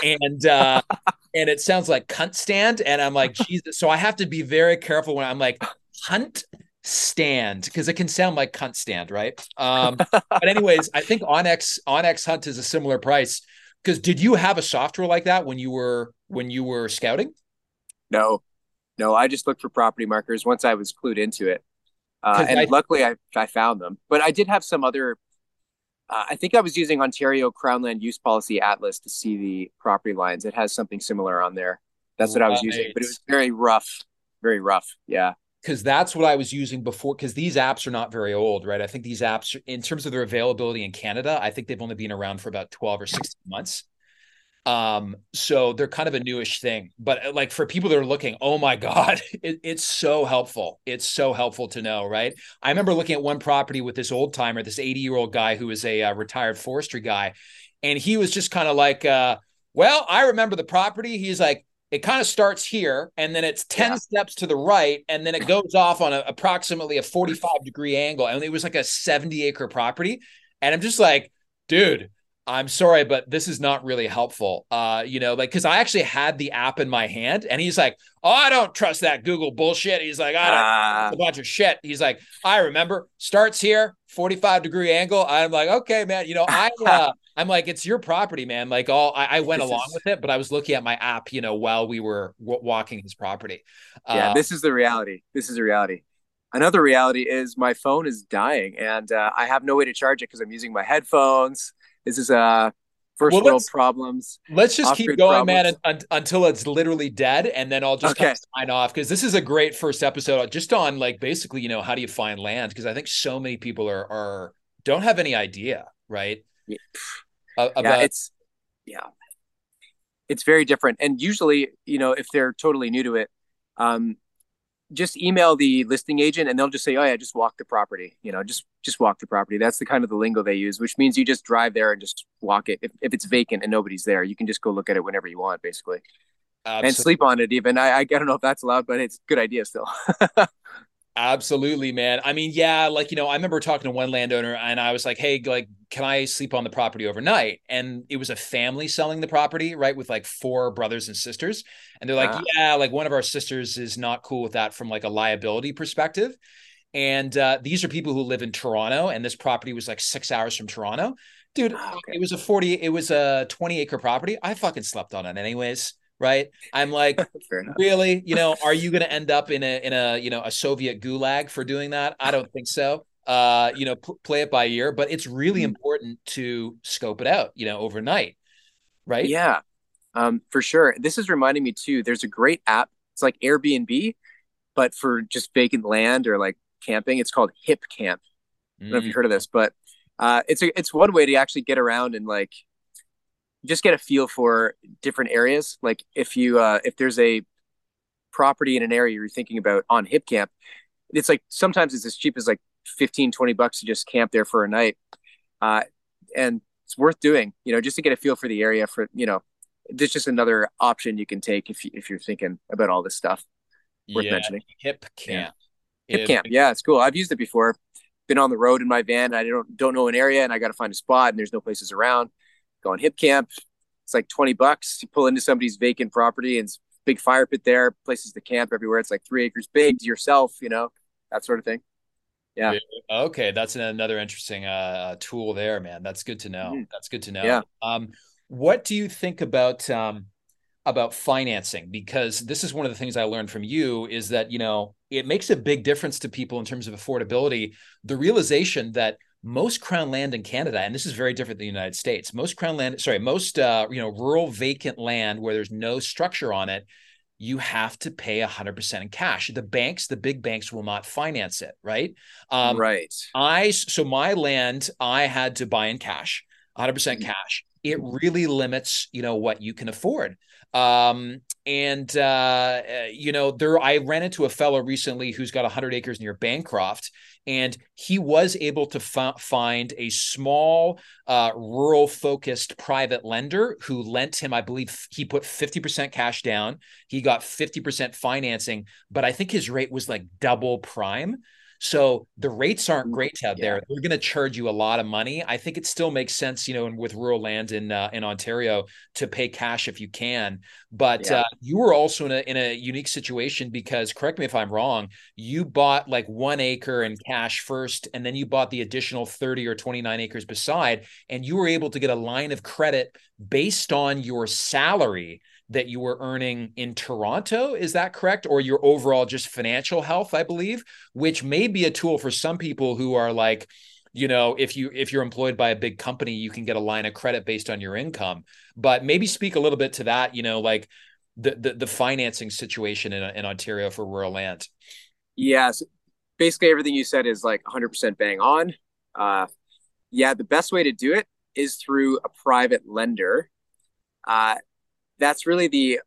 and uh and it sounds like cunt stand and i'm like jesus so i have to be very careful when i'm like hunt stand because it can sound like cunt stand right um but anyways i think onX onX hunt is a similar price because did you have a software like that when you were when you were scouting? No, no. I just looked for property markers once I was clued into it, uh, and I, luckily I I found them. But I did have some other. Uh, I think I was using Ontario Crownland Use Policy Atlas to see the property lines. It has something similar on there. That's what right. I was using, but it was very rough, very rough. Yeah because that's what I was using before. Because these apps are not very old, right? I think these apps, in terms of their availability in Canada, I think they've only been around for about 12 or 16 months. Um, so they're kind of a newish thing. But uh, like for people that are looking, oh my God, it, it's so helpful. It's so helpful to know, right? I remember looking at one property with this old timer, this 80 year old guy who was a uh, retired forestry guy. And he was just kind of like, uh, well, I remember the property. He's like, it kind of starts here and then it's 10 yeah. steps to the right and then it goes off on a, approximately a 45 degree angle and it was like a 70 acre property and i'm just like dude i'm sorry but this is not really helpful. Uh you know like because i actually had the app in my hand and he's like oh i don't trust that google bullshit. He's like i don't uh, a bunch of shit. He's like i remember starts here 45 degree angle. I'm like okay man you know i uh I'm like, it's your property, man. Like, all I, I went this along is... with it, but I was looking at my app, you know, while we were w- walking his property. Yeah, uh, this is the reality. This is the reality. Another reality is my phone is dying, and uh, I have no way to charge it because I'm using my headphones. This is a uh, first well, world problems. Let's just keep going, problems. man, until it's literally dead, and then I'll just okay. kind of sign off because this is a great first episode, just on like basically, you know, how do you find land? Because I think so many people are are don't have any idea, right? Yeah about yeah, it's yeah it's very different and usually you know if they're totally new to it um just email the listing agent and they'll just say oh yeah just walk the property you know just just walk the property that's the kind of the lingo they use which means you just drive there and just walk it if, if it's vacant and nobody's there you can just go look at it whenever you want basically Absolutely. and sleep on it. Even I, I don't know if that's allowed, but it's a good idea still. Absolutely, man. I mean, yeah, like, you know, I remember talking to one landowner and I was like, hey, like, can I sleep on the property overnight? And it was a family selling the property, right? With like four brothers and sisters. And they're like, ah. yeah, like one of our sisters is not cool with that from like a liability perspective. And uh, these are people who live in Toronto, and this property was like six hours from Toronto. Dude, okay. it was a 40, it was a 20 acre property. I fucking slept on it anyways right? I'm like, really, you know, are you going to end up in a in a you know a Soviet gulag for doing that? I don't think so. Uh, you know, p- play it by ear, but it's really mm-hmm. important to scope it out, you know, overnight, right? Yeah, um, for sure. This is reminding me too. There's a great app. It's like Airbnb, but for just vacant land or like camping. It's called Hip Camp. I don't know if you've mm. heard of this, but uh, it's a, it's one way to actually get around and like just get a feel for different areas. Like if you uh, if there's a property in an area you're thinking about on hip camp, it's like sometimes it's as cheap as like 15, 20 bucks to just camp there for a night. Uh, and it's worth doing, you know, just to get a feel for the area for, you know, there's just another option you can take if you, if you're thinking about all this stuff. Worth yeah, mentioning. Hip camp. Yeah. Hip camp. Yeah, it's cool. I've used it before. Been on the road in my van. I don't don't know an area and I got to find a spot and there's no places around go on hip camp. It's like 20 bucks. You pull into somebody's vacant property and big fire pit there, places to camp everywhere. It's like three acres big to yourself, you know, that sort of thing. Yeah. Okay. That's another interesting uh, tool there, man. That's good to know. Mm-hmm. That's good to know. Yeah. Um, what do you think about, um, about financing because this is one of the things I learned from you is that you know it makes a big difference to people in terms of affordability the realization that most crown land in Canada, and this is very different than the United States. Most crown land, sorry, most uh, you know rural vacant land where there's no structure on it, you have to pay 100% in cash. The banks, the big banks, will not finance it, right? Um, right. I so my land, I had to buy in cash, 100% mm-hmm. cash. It really limits, you know, what you can afford. Um, and uh, you know, there I ran into a fellow recently who's got 100 acres near Bancroft, and he was able to f- find a small, uh, rural-focused private lender who lent him. I believe he put 50% cash down. He got 50% financing, but I think his rate was like double prime. So the rates aren't mm, great out yeah. there. They're going to charge you a lot of money. I think it still makes sense, you know, with rural land in uh, in Ontario to pay cash if you can. But yeah. uh, you were also in a in a unique situation because, correct me if I'm wrong, you bought like one acre in cash first, and then you bought the additional thirty or twenty nine acres beside, and you were able to get a line of credit based on your salary that you were earning in Toronto. Is that correct? Or your overall just financial health, I believe, which may be a tool for some people who are like, you know, if you if you're employed by a big company, you can get a line of credit based on your income. But maybe speak a little bit to that, you know, like the the, the financing situation in, in Ontario for rural land. Yes. Basically everything you said is like 100% bang on. Uh yeah, the best way to do it is through a private lender. Uh, that's really the,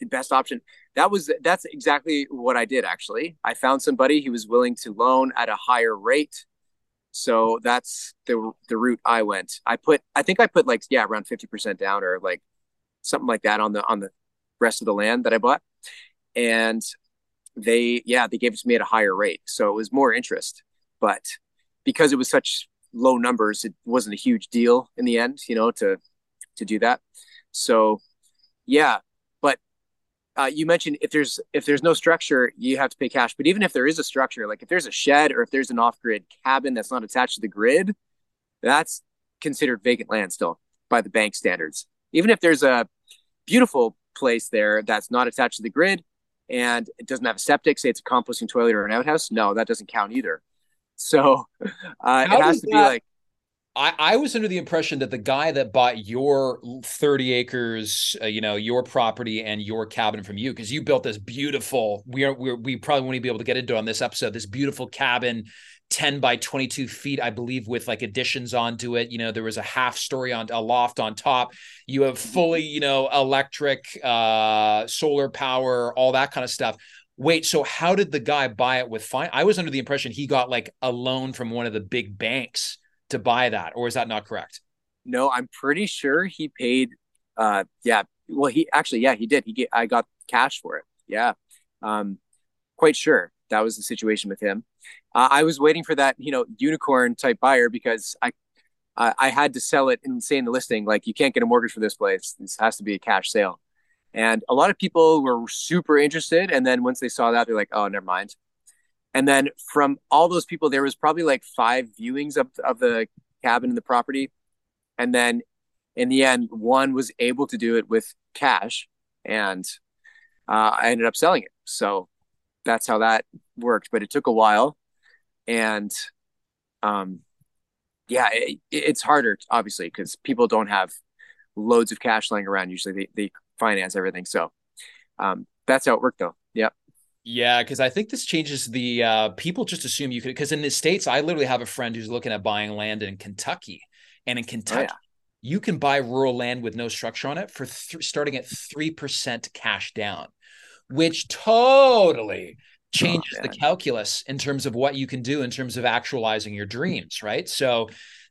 the best option. That was that's exactly what I did actually. I found somebody who was willing to loan at a higher rate. So that's the the route I went. I put I think I put like yeah around 50% down or like something like that on the on the rest of the land that I bought. And they yeah, they gave it to me at a higher rate. So it was more interest. But because it was such low numbers, it wasn't a huge deal in the end, you know, to to do that. So yeah, but uh, you mentioned if there's if there's no structure, you have to pay cash. But even if there is a structure, like if there's a shed or if there's an off-grid cabin that's not attached to the grid, that's considered vacant land still by the bank standards. Even if there's a beautiful place there that's not attached to the grid and it doesn't have a septic, say it's a composting toilet or an outhouse, no, that doesn't count either. So uh, it has to that, be like I, I was under the impression that the guy that bought your 30 acres, uh, you know, your property and your cabin from you, because you built this beautiful, we are, we we probably won't be able to get into on this episode, this beautiful cabin, 10 by 22 feet, I believe, with like additions onto it. You know, there was a half story on a loft on top. You have fully, you know, electric, uh, solar power, all that kind of stuff. Wait, so how did the guy buy it with fine? I was under the impression he got like a loan from one of the big banks to buy that, or is that not correct? No, I'm pretty sure he paid. Uh, yeah, well, he actually, yeah, he did. He get, I got cash for it. Yeah. Um, quite sure that was the situation with him. Uh, I was waiting for that, you know, unicorn type buyer because I, I, I had to sell it and say in the listing, like, you can't get a mortgage for this place. This has to be a cash sale. And a lot of people were super interested. And then once they saw that, they're like, oh, never mind. And then from all those people, there was probably like five viewings of, of the cabin and the property. And then in the end, one was able to do it with cash. And uh, I ended up selling it. So that's how that worked. But it took a while. And um, yeah, it, it's harder, obviously, because people don't have loads of cash lying around. Usually they, they finance everything. So um, that's how it worked, though. Yep. Yeah, because I think this changes the uh, people just assume you could. Because in the states, I literally have a friend who's looking at buying land in Kentucky, and in Kentucky, oh, yeah. you can buy rural land with no structure on it for th- starting at three percent cash down, which totally changes oh, the calculus in terms of what you can do in terms of actualizing your dreams. Right, so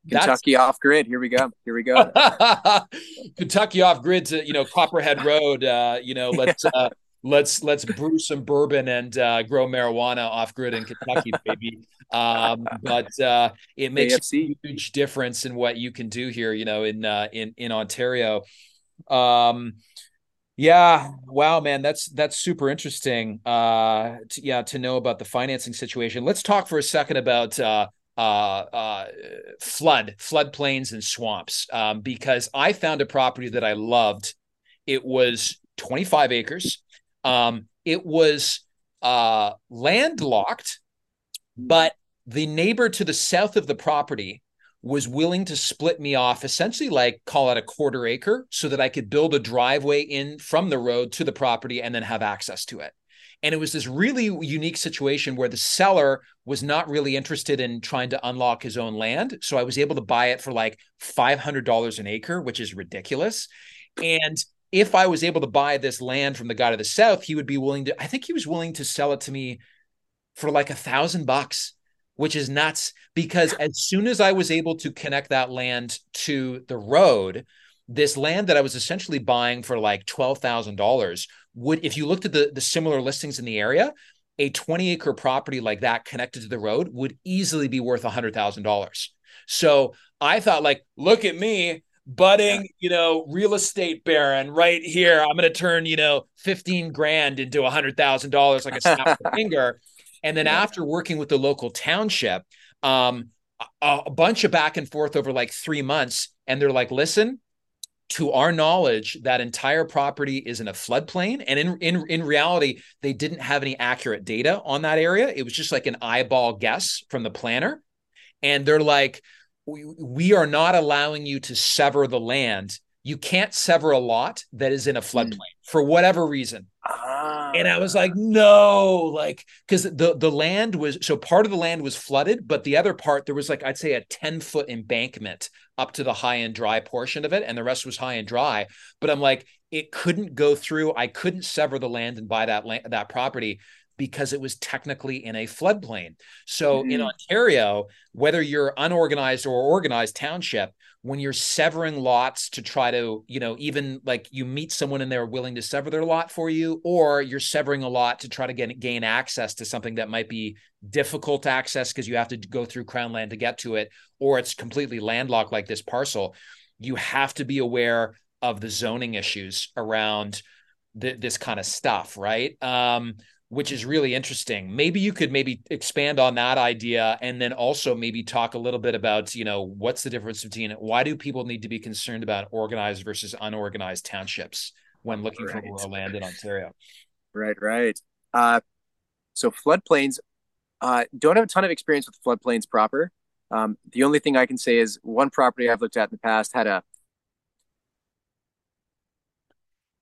Kentucky That's... off grid. Here we go. Here we go. Kentucky off grid to you know Copperhead Road. Uh, you know, let's uh, let's let's brew some bourbon and uh, grow marijuana off grid in Kentucky, baby. Um, but uh, it makes AFC. a huge difference in what you can do here. You know, in uh, in in Ontario. Um, yeah, wow, man, that's that's super interesting. Uh, to, yeah, to know about the financing situation. Let's talk for a second about uh, uh, uh, flood, floodplains, and swamps, um, because I found a property that I loved. It was 25 acres. Um, it was uh, landlocked, but the neighbor to the south of the property was willing to split me off essentially like call it a quarter acre so that I could build a driveway in from the road to the property and then have access to it. And it was this really unique situation where the seller was not really interested in trying to unlock his own land. So I was able to buy it for like $500 an acre, which is ridiculous. And if I was able to buy this land from the guy to the south, he would be willing to, I think he was willing to sell it to me for like a thousand bucks, which is nuts. Because as soon as I was able to connect that land to the road, this land that I was essentially buying for like $12,000 would if you looked at the the similar listings in the area, a 20 acre property like that connected to the road would easily be worth $100,000. So I thought like look at me budding, you know, real estate baron right here. I'm going to turn, you know, 15 grand into a $100,000 like a snap of a finger. And then yeah. after working with the local township, um, a, a bunch of back and forth over like three months. And they're like, listen, to our knowledge, that entire property is in a floodplain. And in, in, in reality, they didn't have any accurate data on that area. It was just like an eyeball guess from the planner. And they're like, we, are not allowing you to sever the land. You can't sever a lot that is in a floodplain mm. for whatever reason. Ah. And I was like, no, like because the the land was so part of the land was flooded, but the other part there was like I'd say a 10 foot embankment up to the high and dry portion of it, and the rest was high and dry. But I'm like, it couldn't go through. I couldn't sever the land and buy that land, that property because it was technically in a floodplain. So mm-hmm. in Ontario, whether you're unorganized or organized township, when you're severing lots to try to, you know, even like you meet someone and they're willing to sever their lot for you, or you're severing a lot to try to get gain access to something that might be difficult access because you have to go through crown land to get to it, or it's completely landlocked like this parcel, you have to be aware of the zoning issues around th- this kind of stuff, right? Um, which is really interesting. Maybe you could maybe expand on that idea and then also maybe talk a little bit about, you know, what's the difference between why do people need to be concerned about organized versus unorganized townships when looking right. for rural land in Ontario? Right, right. Uh, so floodplains uh, don't have a ton of experience with floodplains proper. Um, the only thing I can say is one property I've looked at in the past had a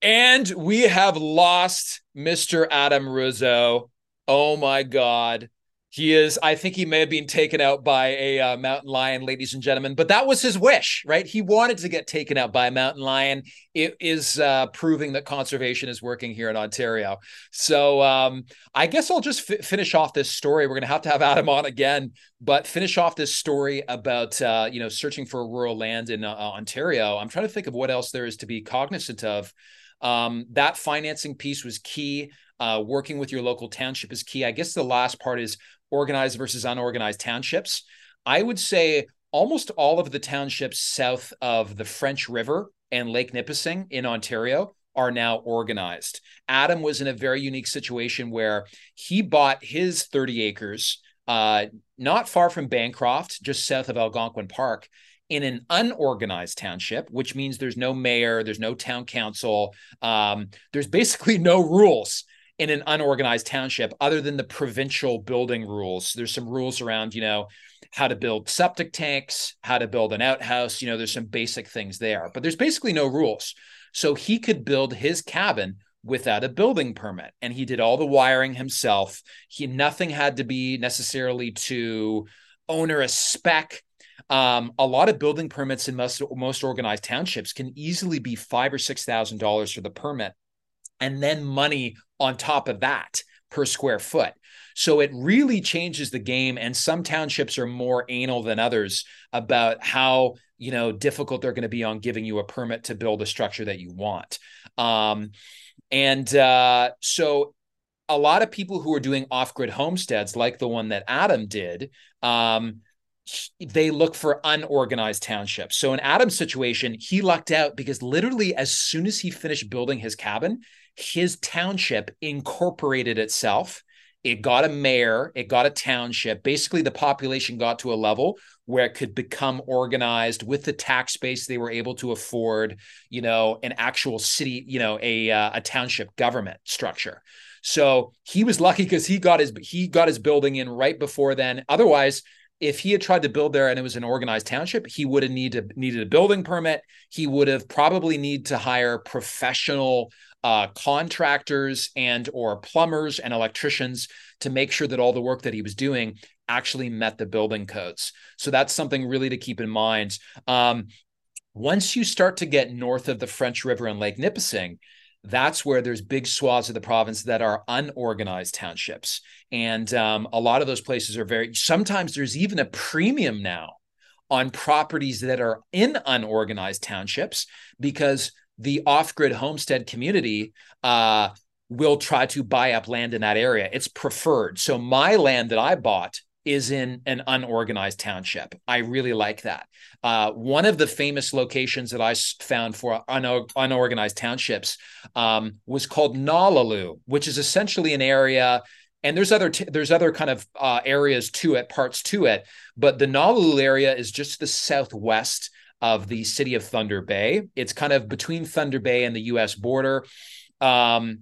And we have lost Mr. Adam Ruzzo. Oh my God. He is, I think he may have been taken out by a uh, mountain lion, ladies and gentlemen, but that was his wish, right? He wanted to get taken out by a mountain lion. It is uh, proving that conservation is working here in Ontario. So um, I guess I'll just f- finish off this story. We're going to have to have Adam on again, but finish off this story about, uh, you know, searching for rural land in uh, Ontario. I'm trying to think of what else there is to be cognizant of. Um, that financing piece was key. Uh, working with your local township is key. I guess the last part is organized versus unorganized townships. I would say almost all of the townships south of the French River and Lake Nipissing in Ontario are now organized. Adam was in a very unique situation where he bought his 30 acres uh, not far from Bancroft, just south of Algonquin Park, in an unorganized township, which means there's no mayor, there's no town council, um, there's basically no rules in an unorganized township other than the provincial building rules. There's some rules around, you know, how to build septic tanks, how to build an outhouse. You know, there's some basic things there, but there's basically no rules. So he could build his cabin without a building permit and he did all the wiring himself. He nothing had to be necessarily to onerous spec. Um, a lot of building permits in most most organized townships can easily be five or six thousand dollars for the permit, and then money on top of that per square foot. So it really changes the game. And some townships are more anal than others about how you know difficult they're going to be on giving you a permit to build a structure that you want. Um, and uh, so a lot of people who are doing off-grid homesteads, like the one that Adam did, um, they look for unorganized townships. So in Adam's situation, he lucked out because literally as soon as he finished building his cabin, his township incorporated itself it got a mayor, it got a township. Basically, the population got to a level where it could become organized with the tax base they were able to afford, you know, an actual city, you know, a uh, a township government structure. So he was lucky because he got his he got his building in right before then. Otherwise, if he had tried to build there and it was an organized township, he would have needed needed a building permit. He would have probably need to hire professional uh, contractors and or plumbers and electricians to make sure that all the work that he was doing actually met the building codes. So that's something really to keep in mind. Um, once you start to get north of the French River and Lake Nipissing, that's where there's big swaths of the province that are unorganized townships. And um, a lot of those places are very, sometimes there's even a premium now on properties that are in unorganized townships because the off-grid homestead community uh, will try to buy up land in that area. It's preferred. So my land that I bought is in an unorganized township. I really like that. Uh, one of the famous locations that I found for un- unorganized townships um, was called Nolalu, which is essentially an area. And there's other t- there's other kind of uh, areas to it, parts to it, but the Nolalu area is just the southwest of the city of Thunder Bay. It's kind of between Thunder Bay and the U.S. border. Um,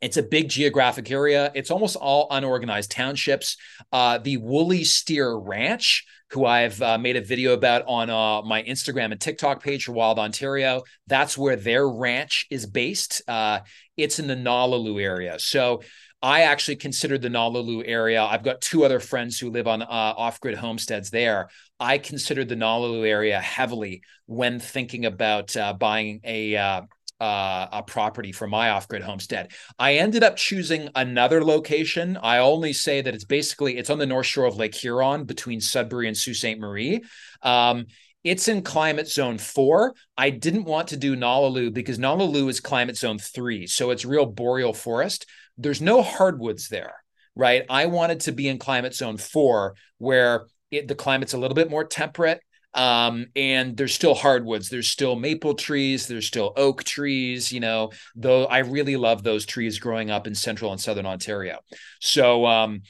it's a big geographic area. It's almost all unorganized townships. Uh, the Woolly Steer Ranch, who I've uh, made a video about on uh, my Instagram and TikTok page for Wild Ontario, that's where their ranch is based. Uh, it's in the Nolalu area. So I actually considered the Nolalu area. I've got two other friends who live on uh, off-grid homesteads there. I considered the Nolalu area heavily when thinking about uh, buying a uh, uh, a property for my off-grid homestead. I ended up choosing another location. I only say that it's basically it's on the north shore of Lake Huron between Sudbury and Sault Ste. Marie. Um, it's in climate zone four. I didn't want to do Nolalu because Nolalu is climate zone three. So it's real boreal forest there's no hardwoods there, right? I wanted to be in climate zone four, where it, the climate's a little bit more temperate. Um, and there's still hardwoods, there's still maple trees, there's still oak trees, you know, though I really love those trees growing up in central and southern Ontario. So um,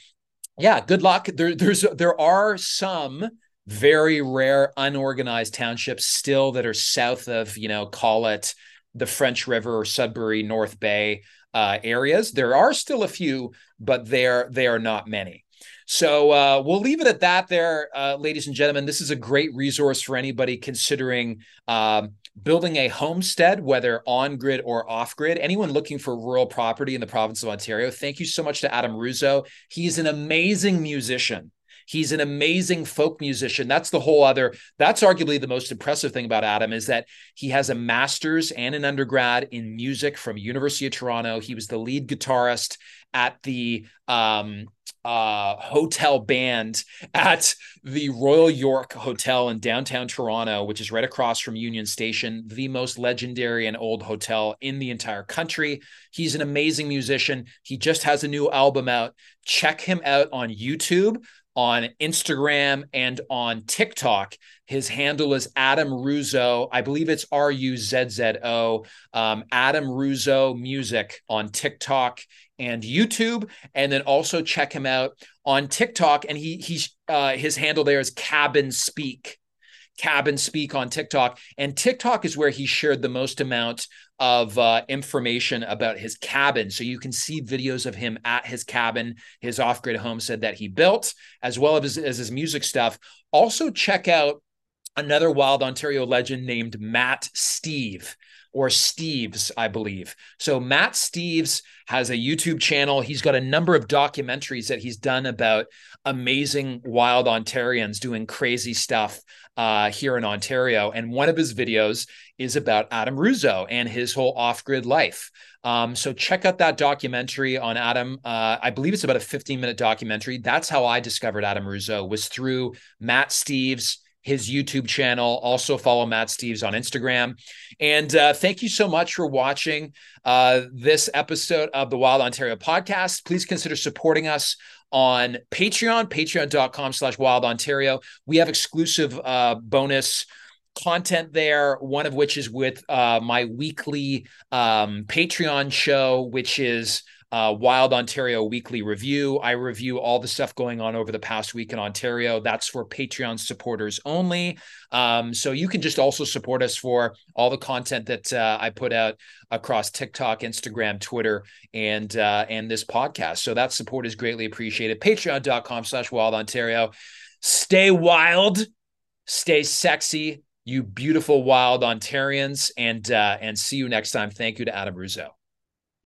yeah, good luck. There, there's there are some very rare unorganized townships still that are south of, you know, call it the French River or Sudbury, North Bay uh, areas. There are still a few, but they're they are not many. So uh, we'll leave it at that, there, uh, ladies and gentlemen. This is a great resource for anybody considering um, building a homestead, whether on grid or off grid. Anyone looking for rural property in the province of Ontario. Thank you so much to Adam Ruzzo. He's an amazing musician. He's an amazing folk musician. That's the whole other, that's arguably the most impressive thing about Adam is that he has a master's and an undergrad in music from University of Toronto. He was the lead guitarist at the um, uh, hotel band at the Royal York Hotel in downtown Toronto, which is right across from Union Station, the most legendary and old hotel in the entire country. He's an amazing musician. He just has a new album out. Check him out on YouTube on Instagram and on TikTok. His handle is Adam Ruzzo. I believe it's R U Z Z O. Um, Adam Ruzzo Music on TikTok and YouTube. And then also check him out on TikTok. And he he's uh, his handle there is Cabin Speak. Cabin Speak on TikTok. And TikTok is where he shared the most amount of uh, information about his cabin. So you can see videos of him at his cabin, his off grid homestead that he built, as well as, as his music stuff. Also, check out another Wild Ontario legend named Matt Steve or Steves, I believe. So Matt Steves has a YouTube channel. He's got a number of documentaries that he's done about amazing wild Ontarians doing crazy stuff uh, here in Ontario. And one of his videos is about Adam Ruzzo and his whole off grid life. Um, so check out that documentary on Adam. Uh, I believe it's about a 15 minute documentary. That's how I discovered Adam Ruzzo was through Matt Steves his YouTube channel. Also follow Matt Steves on Instagram. And uh, thank you so much for watching uh, this episode of the Wild Ontario podcast. Please consider supporting us on Patreon, patreon.com slash wild Ontario. We have exclusive uh, bonus content there, one of which is with uh, my weekly um, Patreon show, which is uh, Wild Ontario Weekly Review. I review all the stuff going on over the past week in Ontario. That's for Patreon supporters only. Um, so you can just also support us for all the content that uh, I put out across TikTok, Instagram, Twitter, and uh, and this podcast. So that support is greatly appreciated. Patreon.com slash Wild Ontario. Stay wild, stay sexy, you beautiful wild Ontarians, and uh, and see you next time. Thank you to Adam Ruzzo.